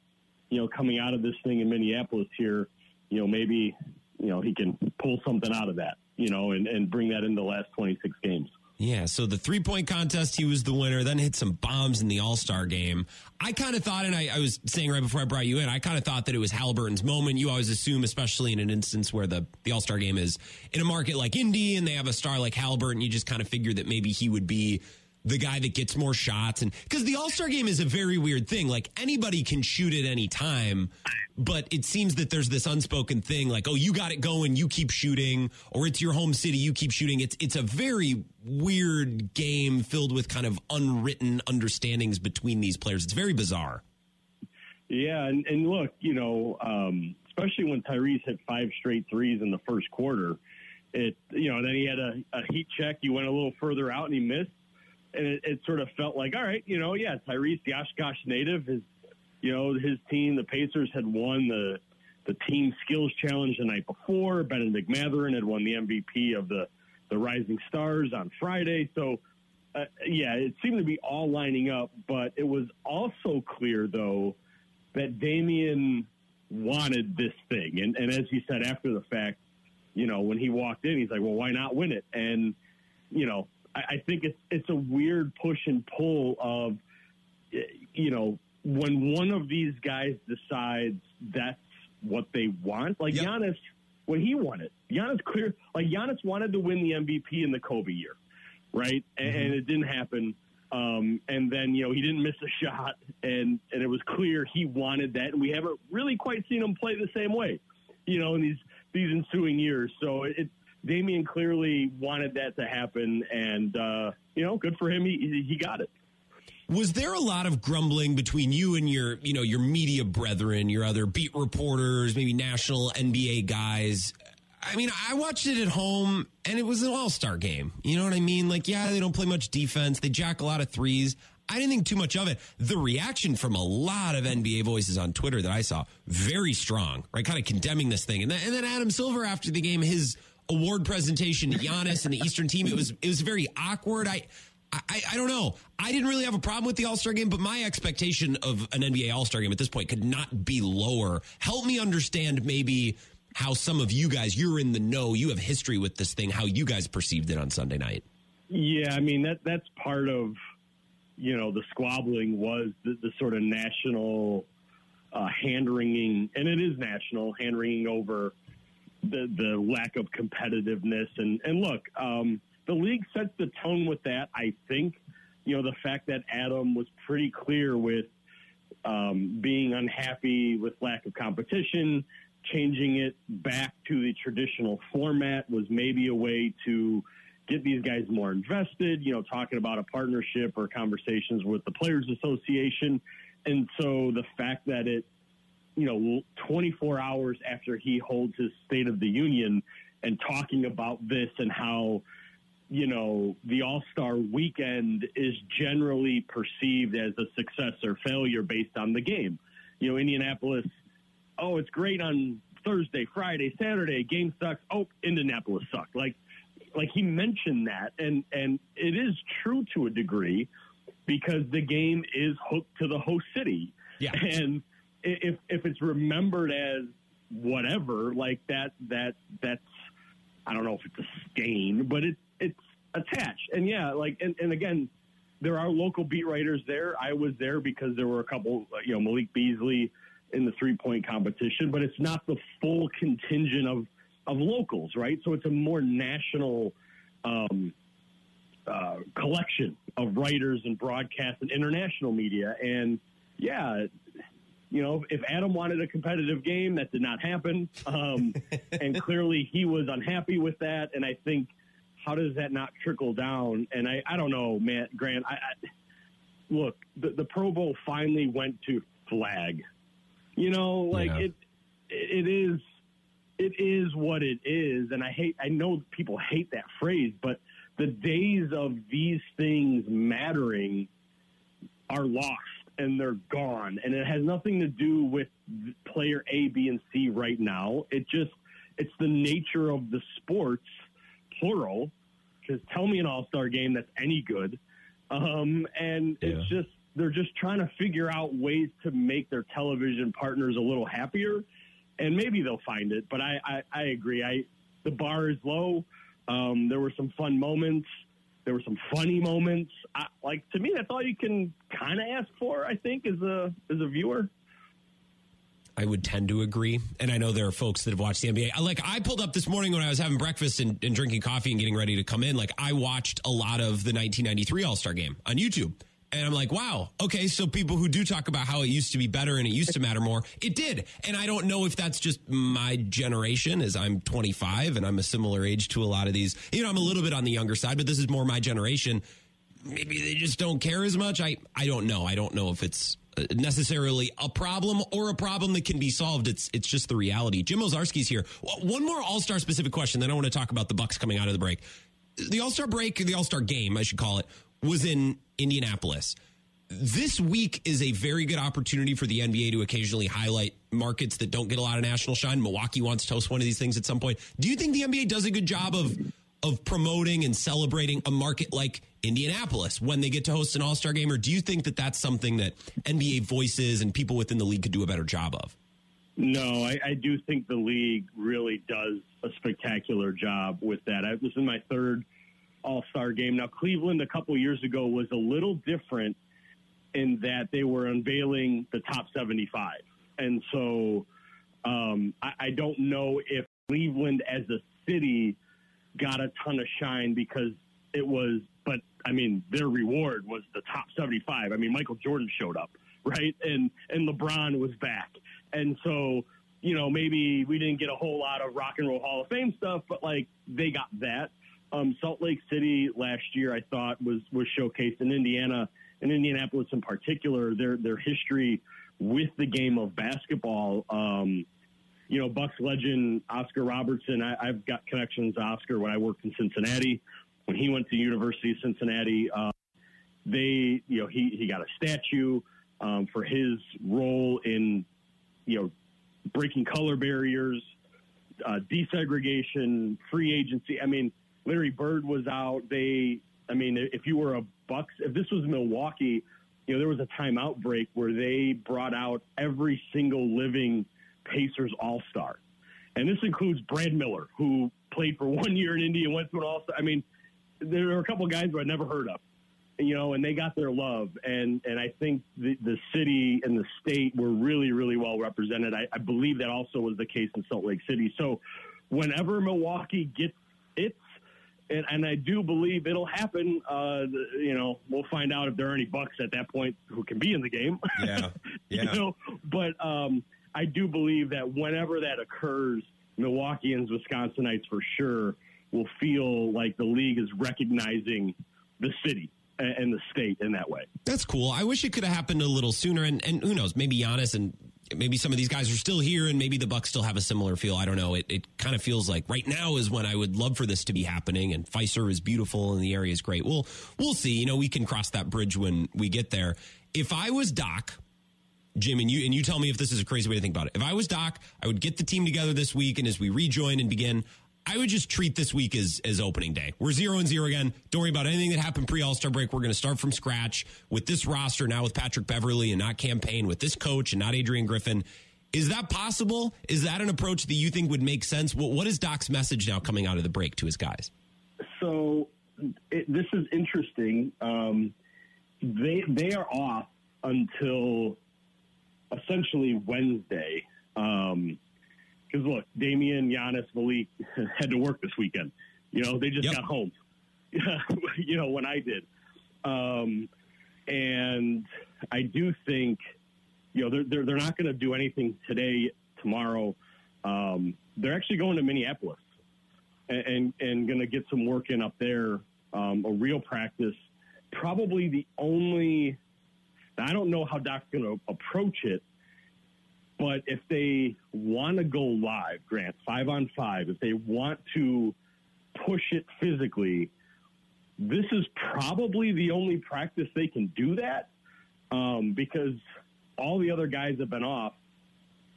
You know, coming out of this thing in Minneapolis here, you know, maybe you know he can pull something out of that. You know, and, and bring that in the last 26 games. Yeah, so the three point contest, he was the winner, then hit some bombs in the All Star game. I kind of thought, and I, I, was saying right before I brought you in, I kind of thought that it was Haliburton's moment. You always assume, especially in an instance where the, the All Star game is in a market like Indy and they have a star like Haliburton, you just kind of figure that maybe he would be the guy that gets more shots and because the all-star game is a very weird thing. Like anybody can shoot at any time but it seems that there's this unspoken thing like oh you got it going you keep shooting or it's your home city you keep shooting. It's it's a very weird game filled with kind of unwritten understandings between these players. It's very bizarre. Yeah and, and look you know um, especially when tyrese hit five straight threes in the first quarter it you know then he had a, a heat check he went a little further out and he missed and it, it, sort of felt like, all right, you know, yeah, Tyrese, the Oshkosh native, his, you know, his team, the Pacers had won the the team skills challenge the night before. Bennedict Mathurin had won the MVP of the the Rising Stars on Friday, so. Uh, yeah, it seemed to be all lining up, but it was also clear, though, that Damian wanted this thing. And, and as he said after the fact, you know, when he walked in, he's like, well, why not win it? And, you know, I, I think it's it's a weird push and pull of you know when one of these guys decides that's what they want, like yep. Giannis when he won it. Giannis clear like Giannis wanted to win the MVP in the Kobe year, right? Mm-hmm. And it didn't happen. Um, and then you know he didn't miss a shot, and and it was clear he wanted that, and we haven't really quite seen him play the same way, you know, in these these ensuing years. So it, Damian clearly wanted that to happen, and uh, you know, good for him. He he got it. Was there a lot of grumbling between you and your, you know, your media brethren, your other beat reporters, maybe national NBA guys? I mean, I watched it at home and it was an all star game. You know what I mean? Like, yeah, they don't play much defense. They jack a lot of threes. I didn't think too much of it. The reaction from a lot of NBA voices on Twitter that I saw, very strong, right? Kind of condemning this thing. And then, and then Adam Silver after the game, his award presentation to Giannis and the Eastern team. It was it was very awkward. I, I I don't know. I didn't really have a problem with the All Star game, but my expectation of an NBA All Star game at this point could not be lower. Help me understand maybe how some of you guys you're in the know. You have history with this thing. How you guys perceived it on Sunday night. Yeah, I mean that that's part of you know the squabbling was the, the sort of national uh, hand wringing, and it is national hand wringing over the the lack of competitiveness and and look, um, the league sets the tone with that. I think you know the fact that Adam was pretty clear with um, being unhappy with lack of competition, changing it back to the traditional format was maybe a way to get these guys more invested. You know, talking about a partnership or conversations with the Players Association, and so the fact that it you know, 24 hours after he holds his State of the Union and talking about this and how, you know, the All Star weekend is generally perceived as a success or failure based on the game. You know, Indianapolis, oh, it's great on Thursday, Friday, Saturday, game sucks. Oh, Indianapolis sucked. Like, like he mentioned that, and and it is true to a degree because the game is hooked to the host city. Yeah. And if if it's remembered as whatever, like that that that's I don't know if it's a stain, but it's it's attached. And yeah, like and, and again, there are local beat writers there. I was there because there were a couple, you know, Malik Beasley in the three point competition, but it's not the full contingent of of locals, right? So it's a more national um, uh, collection of writers and broadcast and international media. And yeah, you know, if Adam wanted a competitive game, that did not happen. Um, and clearly he was unhappy with that. And I think, how does that not trickle down? And I, I don't know, man, Grant. I, I look, the, the Pro Bowl finally went to flag. You know, like yeah. it, it is, it is what it is. And I hate, I know people hate that phrase, but the days of these things mattering are lost and they're gone. And it has nothing to do with player A, B, and C right now. It just, it's the nature of the sports, plural, because tell me an all star game that's any good. Um, and yeah. it's just, they're just trying to figure out ways to make their television partners a little happier. And maybe they'll find it, but I, I, I agree. I, the bar is low. Um, there were some fun moments. There were some funny moments. I, like to me, that's all you can kind of ask for. I think as a as a viewer. I would tend to agree. And I know there are folks that have watched the NBA. Like I pulled up this morning when I was having breakfast and, and drinking coffee and getting ready to come in. Like I watched a lot of the 1993 All Star game on YouTube. And I'm like, wow, okay, so people who do talk about how it used to be better and it used to matter more, it did. And I don't know if that's just my generation, as I'm 25 and I'm a similar age to a lot of these. You know, I'm a little bit on the younger side, but this is more my generation maybe they just don't care as much. I I don't know. I don't know if it's uh, necessarily a problem or a problem that can be solved. It's it's just the reality. Jim Owczarski's here. One more All Star specific question. Then I want to talk about the Bucks coming out of the break. The All Star break, the All Star game, I should call it, was in Indianapolis. This week is a very good opportunity for the NBA to occasionally highlight markets that don't get a lot of national shine. Milwaukee wants to host one of these things at some point. Do you think the NBA does a good job of of promoting and celebrating a market like Indianapolis when they get to host an All Star game, or do you think that that's something that NBA voices and people within the league could do a better job of? No, I, I do think the league really does a spectacular job with that. I, this is my third All Star game. Now, Cleveland a couple years ago was a little different in that they were unveiling the top 75. And so um, I, I don't know if Cleveland as a city got a ton of shine because it was, but I mean, their reward was the top 75. I mean, Michael Jordan showed up, right? And, and LeBron was back. And so, you know, maybe we didn't get a whole lot of rock and roll Hall of Fame stuff, but like they got that. Um, Salt Lake City last year, I thought was was showcased in Indiana, in Indianapolis in particular. Their their history with the game of basketball. Um, you know, Bucks legend Oscar Robertson. I, I've got connections to Oscar when I worked in Cincinnati. When he went to University of Cincinnati, uh, they, you know, he he got a statue um, for his role in, you know, breaking color barriers, uh, desegregation, free agency. I mean, Larry Bird was out. They, I mean, if you were a Bucks, if this was Milwaukee, you know, there was a timeout break where they brought out every single living Pacers All Star, and this includes Brad Miller, who played for one year in Indy and went to an All Star. I mean, there were a couple of guys who I'd never heard of, you know, and they got their love, and and I think the the city and the state were really really well represented. I, I believe that also was the case in Salt Lake City. So, whenever Milwaukee gets its and, and I do believe it'll happen. Uh, you know, we'll find out if there are any Bucks at that point who can be in the game. Yeah, you yeah. know, but um, I do believe that whenever that occurs, Milwaukeeans, Wisconsinites for sure will feel like the league is recognizing the city and, and the state in that way. That's cool. I wish it could have happened a little sooner. And, and who knows, maybe Giannis and maybe some of these guys are still here and maybe the Bucks still have a similar feel. I don't know. It, it kind of feels like right now is when I would love for this to be happening. And Fiserv is beautiful and the area is great. We'll, we'll see. You know, we can cross that bridge when we get there. If I was Doc, Jim, and you and you tell me if this is a crazy way to think about it. If I was Doc, I would get the team together this week, and as we rejoin and begin, I would just treat this week as as opening day. We're zero and zero again. Don't worry about anything that happened pre All Star break. We're going to start from scratch with this roster now with Patrick Beverley and not campaign with this coach and not Adrian Griffin. Is that possible? Is that an approach that you think would make sense? What, what is Doc's message now coming out of the break to his guys? So it, this is interesting. Um, they they are off until essentially Wednesday. Because look, Damian, Giannis, Malik had to work this weekend. You know, they just got home. you know, when I did, um, and I do think, you know, they're they're, they're not going to do anything today, tomorrow. Um, they're actually going to Minneapolis and and, and going to get some work in up there. Um, a real practice. Probably the only. I don't know how Doc's going to approach it, but if they want to go live, Grant, five on five, if they want to push it physically, this is probably the only practice they can do that um, because all the other guys have been off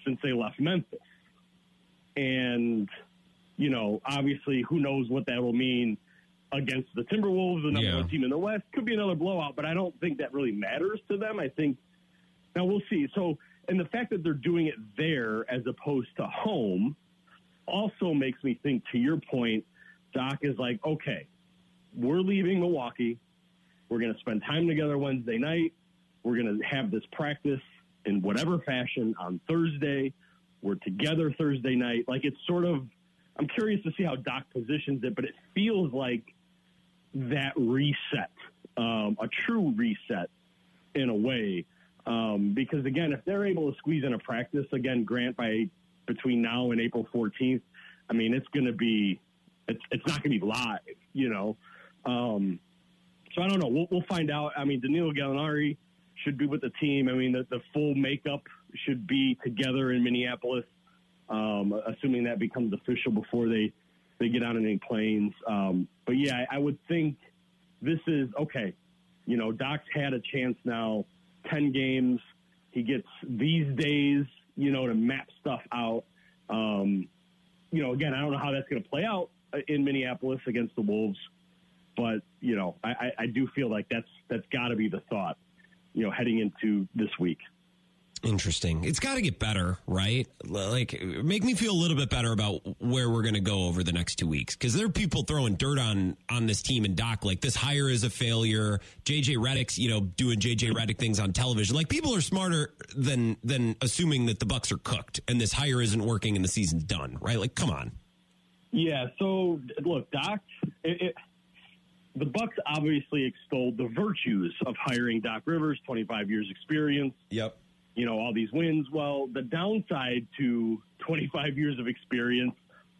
since they left Memphis. And, you know, obviously, who knows what that will mean against the Timberwolves, the number Yeah. one team in the West. Could be another blowout, but I don't think that really matters to them. I think now we'll see. So, and the fact that they're doing it there as opposed to home also makes me think, to your point, Doc is like, okay, we're leaving Milwaukee. We're going to spend time together Wednesday night. We're going to have this practice in whatever fashion on Thursday. We're together Thursday night. Like it's sort of, I'm curious to see how Doc positions it, but it feels like that reset, um, a true reset in a way. Um, because again, if they're able to squeeze in a practice again, Grant by between now and April 14th, I mean, it's going to be, it's, it's not going to be live, you know? Um, so I don't know. We'll, we'll find out. I mean, Danilo Gallinari should be with the team. I mean, the, the full makeup should be together in Minneapolis, um, assuming that becomes official before they, they get on any planes. Um, but yeah, I, I would think this is okay. You know, Doc's had a chance now, 10 games. He gets these days, you know, to map stuff out. Um, you know, again, I don't know how that's going to play out in Minneapolis against the Wolves, but you know, I, I, I do feel like that's that's got to be the thought, you know, heading into this week. Interesting. It's got to get better, right? Like, make me feel a little bit better about where we're going to go over the next two weeks. Because there are people throwing dirt on on this team and Doc. Like, this hire is a failure. JJ Redick's, you know, doing JJ Redick things on television. Like, people are smarter than than assuming that the Bucks are cooked and this hire isn't working and the season's done, right? Like, come on. Yeah. So look, Doc. It, it, the Bucks obviously extolled the virtues of hiring Doc Rivers, 25 years experience. Yep. You know, all these wins. Well, the downside to 25 years of experience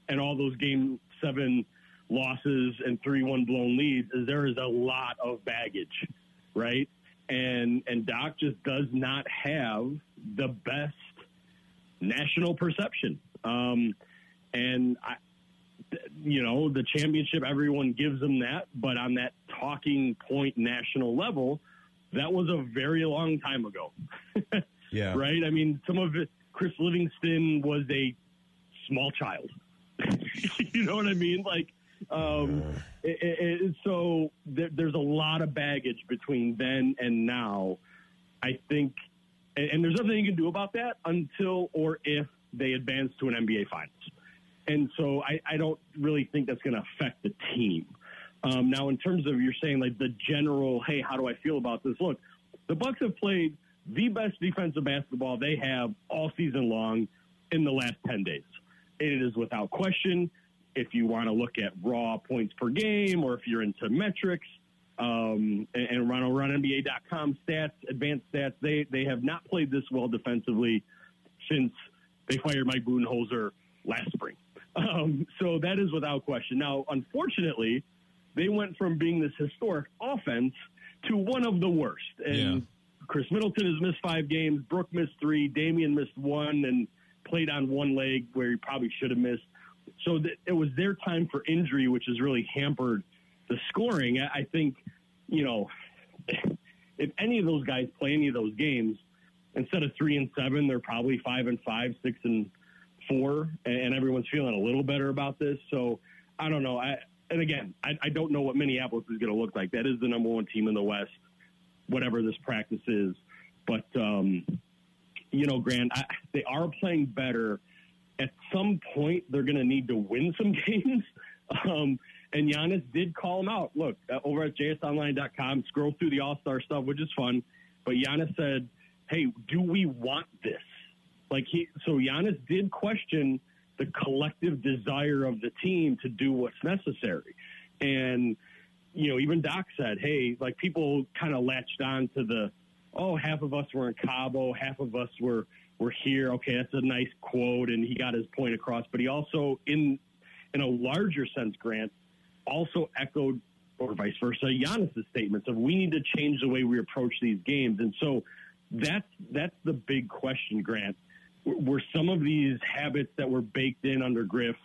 and all those game seven losses and 3-1 blown leads is there is a lot of baggage, right? And and Doc just does not have the best national perception. Um, and I, you know, the championship, everyone gives them that, but on that talking point national level, that was a very long time ago. Yeah. Right? I mean, some of it, Chris Livingston was a small child. you know what I mean? Like, um, it, it, it, so there, there's a lot of baggage between then and now. I think, and, and there's nothing you can do about that until or if they advance to an NBA Finals. And so I, I don't really think that's going to affect the team. Um, now, in terms of you're saying like the general, hey, how do I feel about this? Look, the Bucks have played the best defensive basketball they have all season long in the last 10 days. It is without question. If you want to look at raw points per game or if you're into metrics, um, and, and run run NBA.com stats, advanced stats, they, they have not played this well defensively since they fired Mike Budenholzer last spring. Um, so that is without question. Now, unfortunately, they went from being this historic offense to one of the worst. And Yeah. Khris Middleton has missed five games. Brook missed three. Damian missed one and played on one leg where he probably should have missed. So th- it was their time for injury, which has really hampered the scoring. I I think, you know, if any of those guys play any of those games, instead of three and seven, they're probably five and five, six and four, and everyone's feeling a little better about this. So I don't know. I and again, I, I don't know what Minneapolis is going to look like. That is the number one team in the West, whatever this practice is. But um, you know, Grant, I, they are playing better. At some point, they're going to need to win some games. Um, and Giannis did call him out. Look, uh, over at jsonline.com, scroll through the All Star stuff, which is fun. But Giannis said, "Hey, do we want this?" Like he, so Giannis did question the collective desire of the team to do what's necessary, and you know, even Doc said, "Hey, like people kind of latched on to the, oh, half of us were in Cabo, half of us were were here. Okay, that's a nice quote, and he got his point across. But he also, in in a larger sense, Grant, also echoed, or vice versa, Giannis's statements of we need to change the way we approach these games. And so that's that's the big question, Grant. Were were some of these habits that were baked in under Griff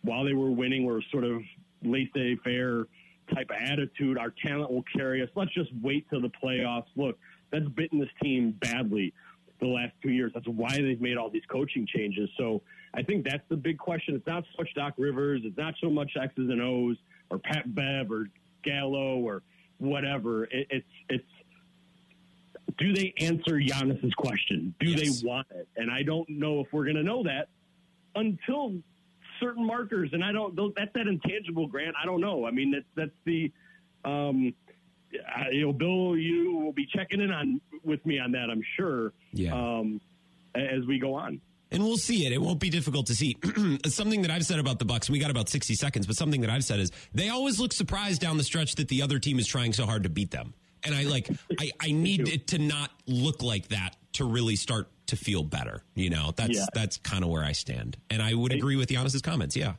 while they were winning were sort of laissez-faire type of attitude. Our talent will carry us. Let's just wait till the playoffs. Look, that's bitten this team badly the last two years. That's why they've made all these coaching changes. So I think that's the big question. It's not so much Doc Rivers. It's not so much X's and O's or Pat Bev or Gallo or whatever. It, it's it's do they answer Giannis's question? Do Yes. they want it? And I don't know if we're going to know that until certain markers, and I don't. Those, that's that intangible, Grant. I don't know. I mean, that's that's the. Um, I, you know, Bill, you will be checking in on with me on that. I'm sure. Yeah. Um, as we go on. and we'll see it. It won't be difficult to see. something that I've said about the Bucks, we got about 60 seconds, but something that I've said is they always look surprised down the stretch that the other team is trying so hard to beat them. And I like I, I need it to not look like that to really start to feel better. You know, that's Yeah. that's kind of where I stand. And I would agree with Giannis's comments. Yeah.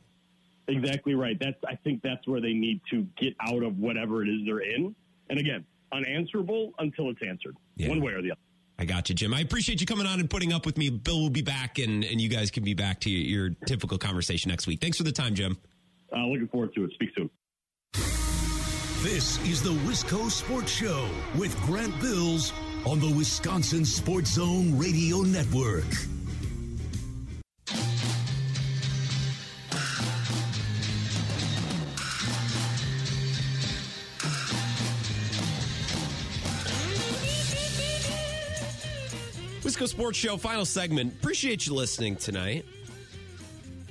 Exactly right. That's I think that's where they need to get out of whatever it is they're in. And again, unanswerable until it's answered, Yeah. one way or the other. I got you, Jim. I appreciate you coming on and putting up with me. Bill will be back, and, and you guys can be back to your, your typical conversation next week. Thanks for the time, Jim. Uh, looking forward to it. Speak soon. This is the Wisco Sports Show with Grant Bills on the Wisconsin Sports Zone Radio Network. Wisco Sports Show, final segment. Appreciate you listening tonight.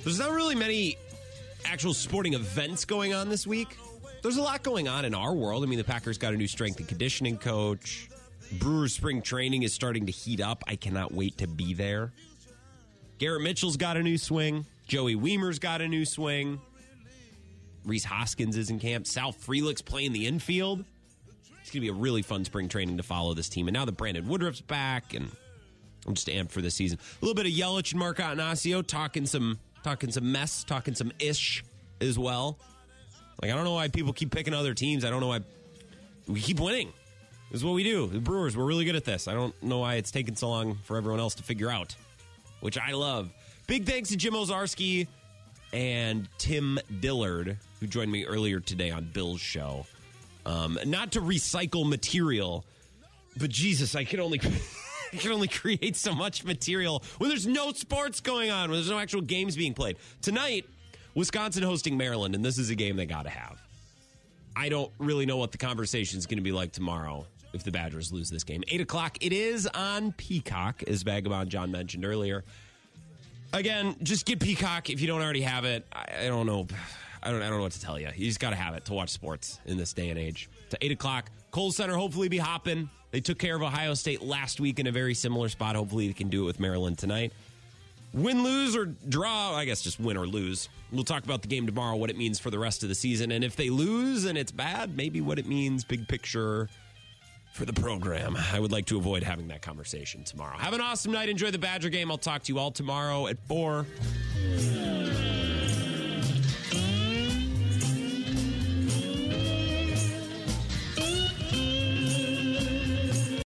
There's not really many actual sporting events going on this week. There's a lot going on in our world. I mean, the Packers got a new strength and conditioning coach. Brewers spring training is starting to heat up. I cannot wait to be there. Garrett Mitchell's got a new swing. Joey Wiemer's got a new swing. Rhys Hoskins is in camp. Sal Frelick's playing the infield. It's going to be a really fun spring training to follow this team. And now that Brandon Woodruff's back, and I'm just amped for this season. A little bit of Yelich and Mark Attanasio talking some talking some mess, talking some ish as well. Like I don't know why people keep picking other teams. I don't know why we keep winning. This is what we do. The Brewers, we're really good at this. I don't know why it's taken so long for everyone else to figure out, which I love. Big thanks to Jim Owczarski and Tim Dillard, who joined me earlier today on Bill's show. Um, not to recycle material, but Jesus, I can only I can only create so much material when there's no sports going on, when there's no actual games being played. Tonight, Wisconsin hosting Maryland, and this is a game they got to have. I don't really know what the conversation is going to be like tomorrow if the Badgers lose this game. Eight o'clock. It is on Peacock, as Vagabond John mentioned earlier. Again, just get Peacock if you don't already have it. I, I don't know. I don't. I don't know what to tell you. You just got to have it to watch sports in this day and age. To eight o'clock, Kohl Center hopefully be hopping. They took care of Ohio State last week in a very similar spot. Hopefully, they can do it with Maryland tonight. Win, lose, or draw. I guess just win or lose. We'll talk about the game tomorrow, what it means for the rest of the season, and if they lose and it's bad, maybe what it means, big picture for the program. I would like to avoid having that conversation tomorrow. Have an awesome night. Enjoy the Badger game. I'll talk to you all tomorrow at 4.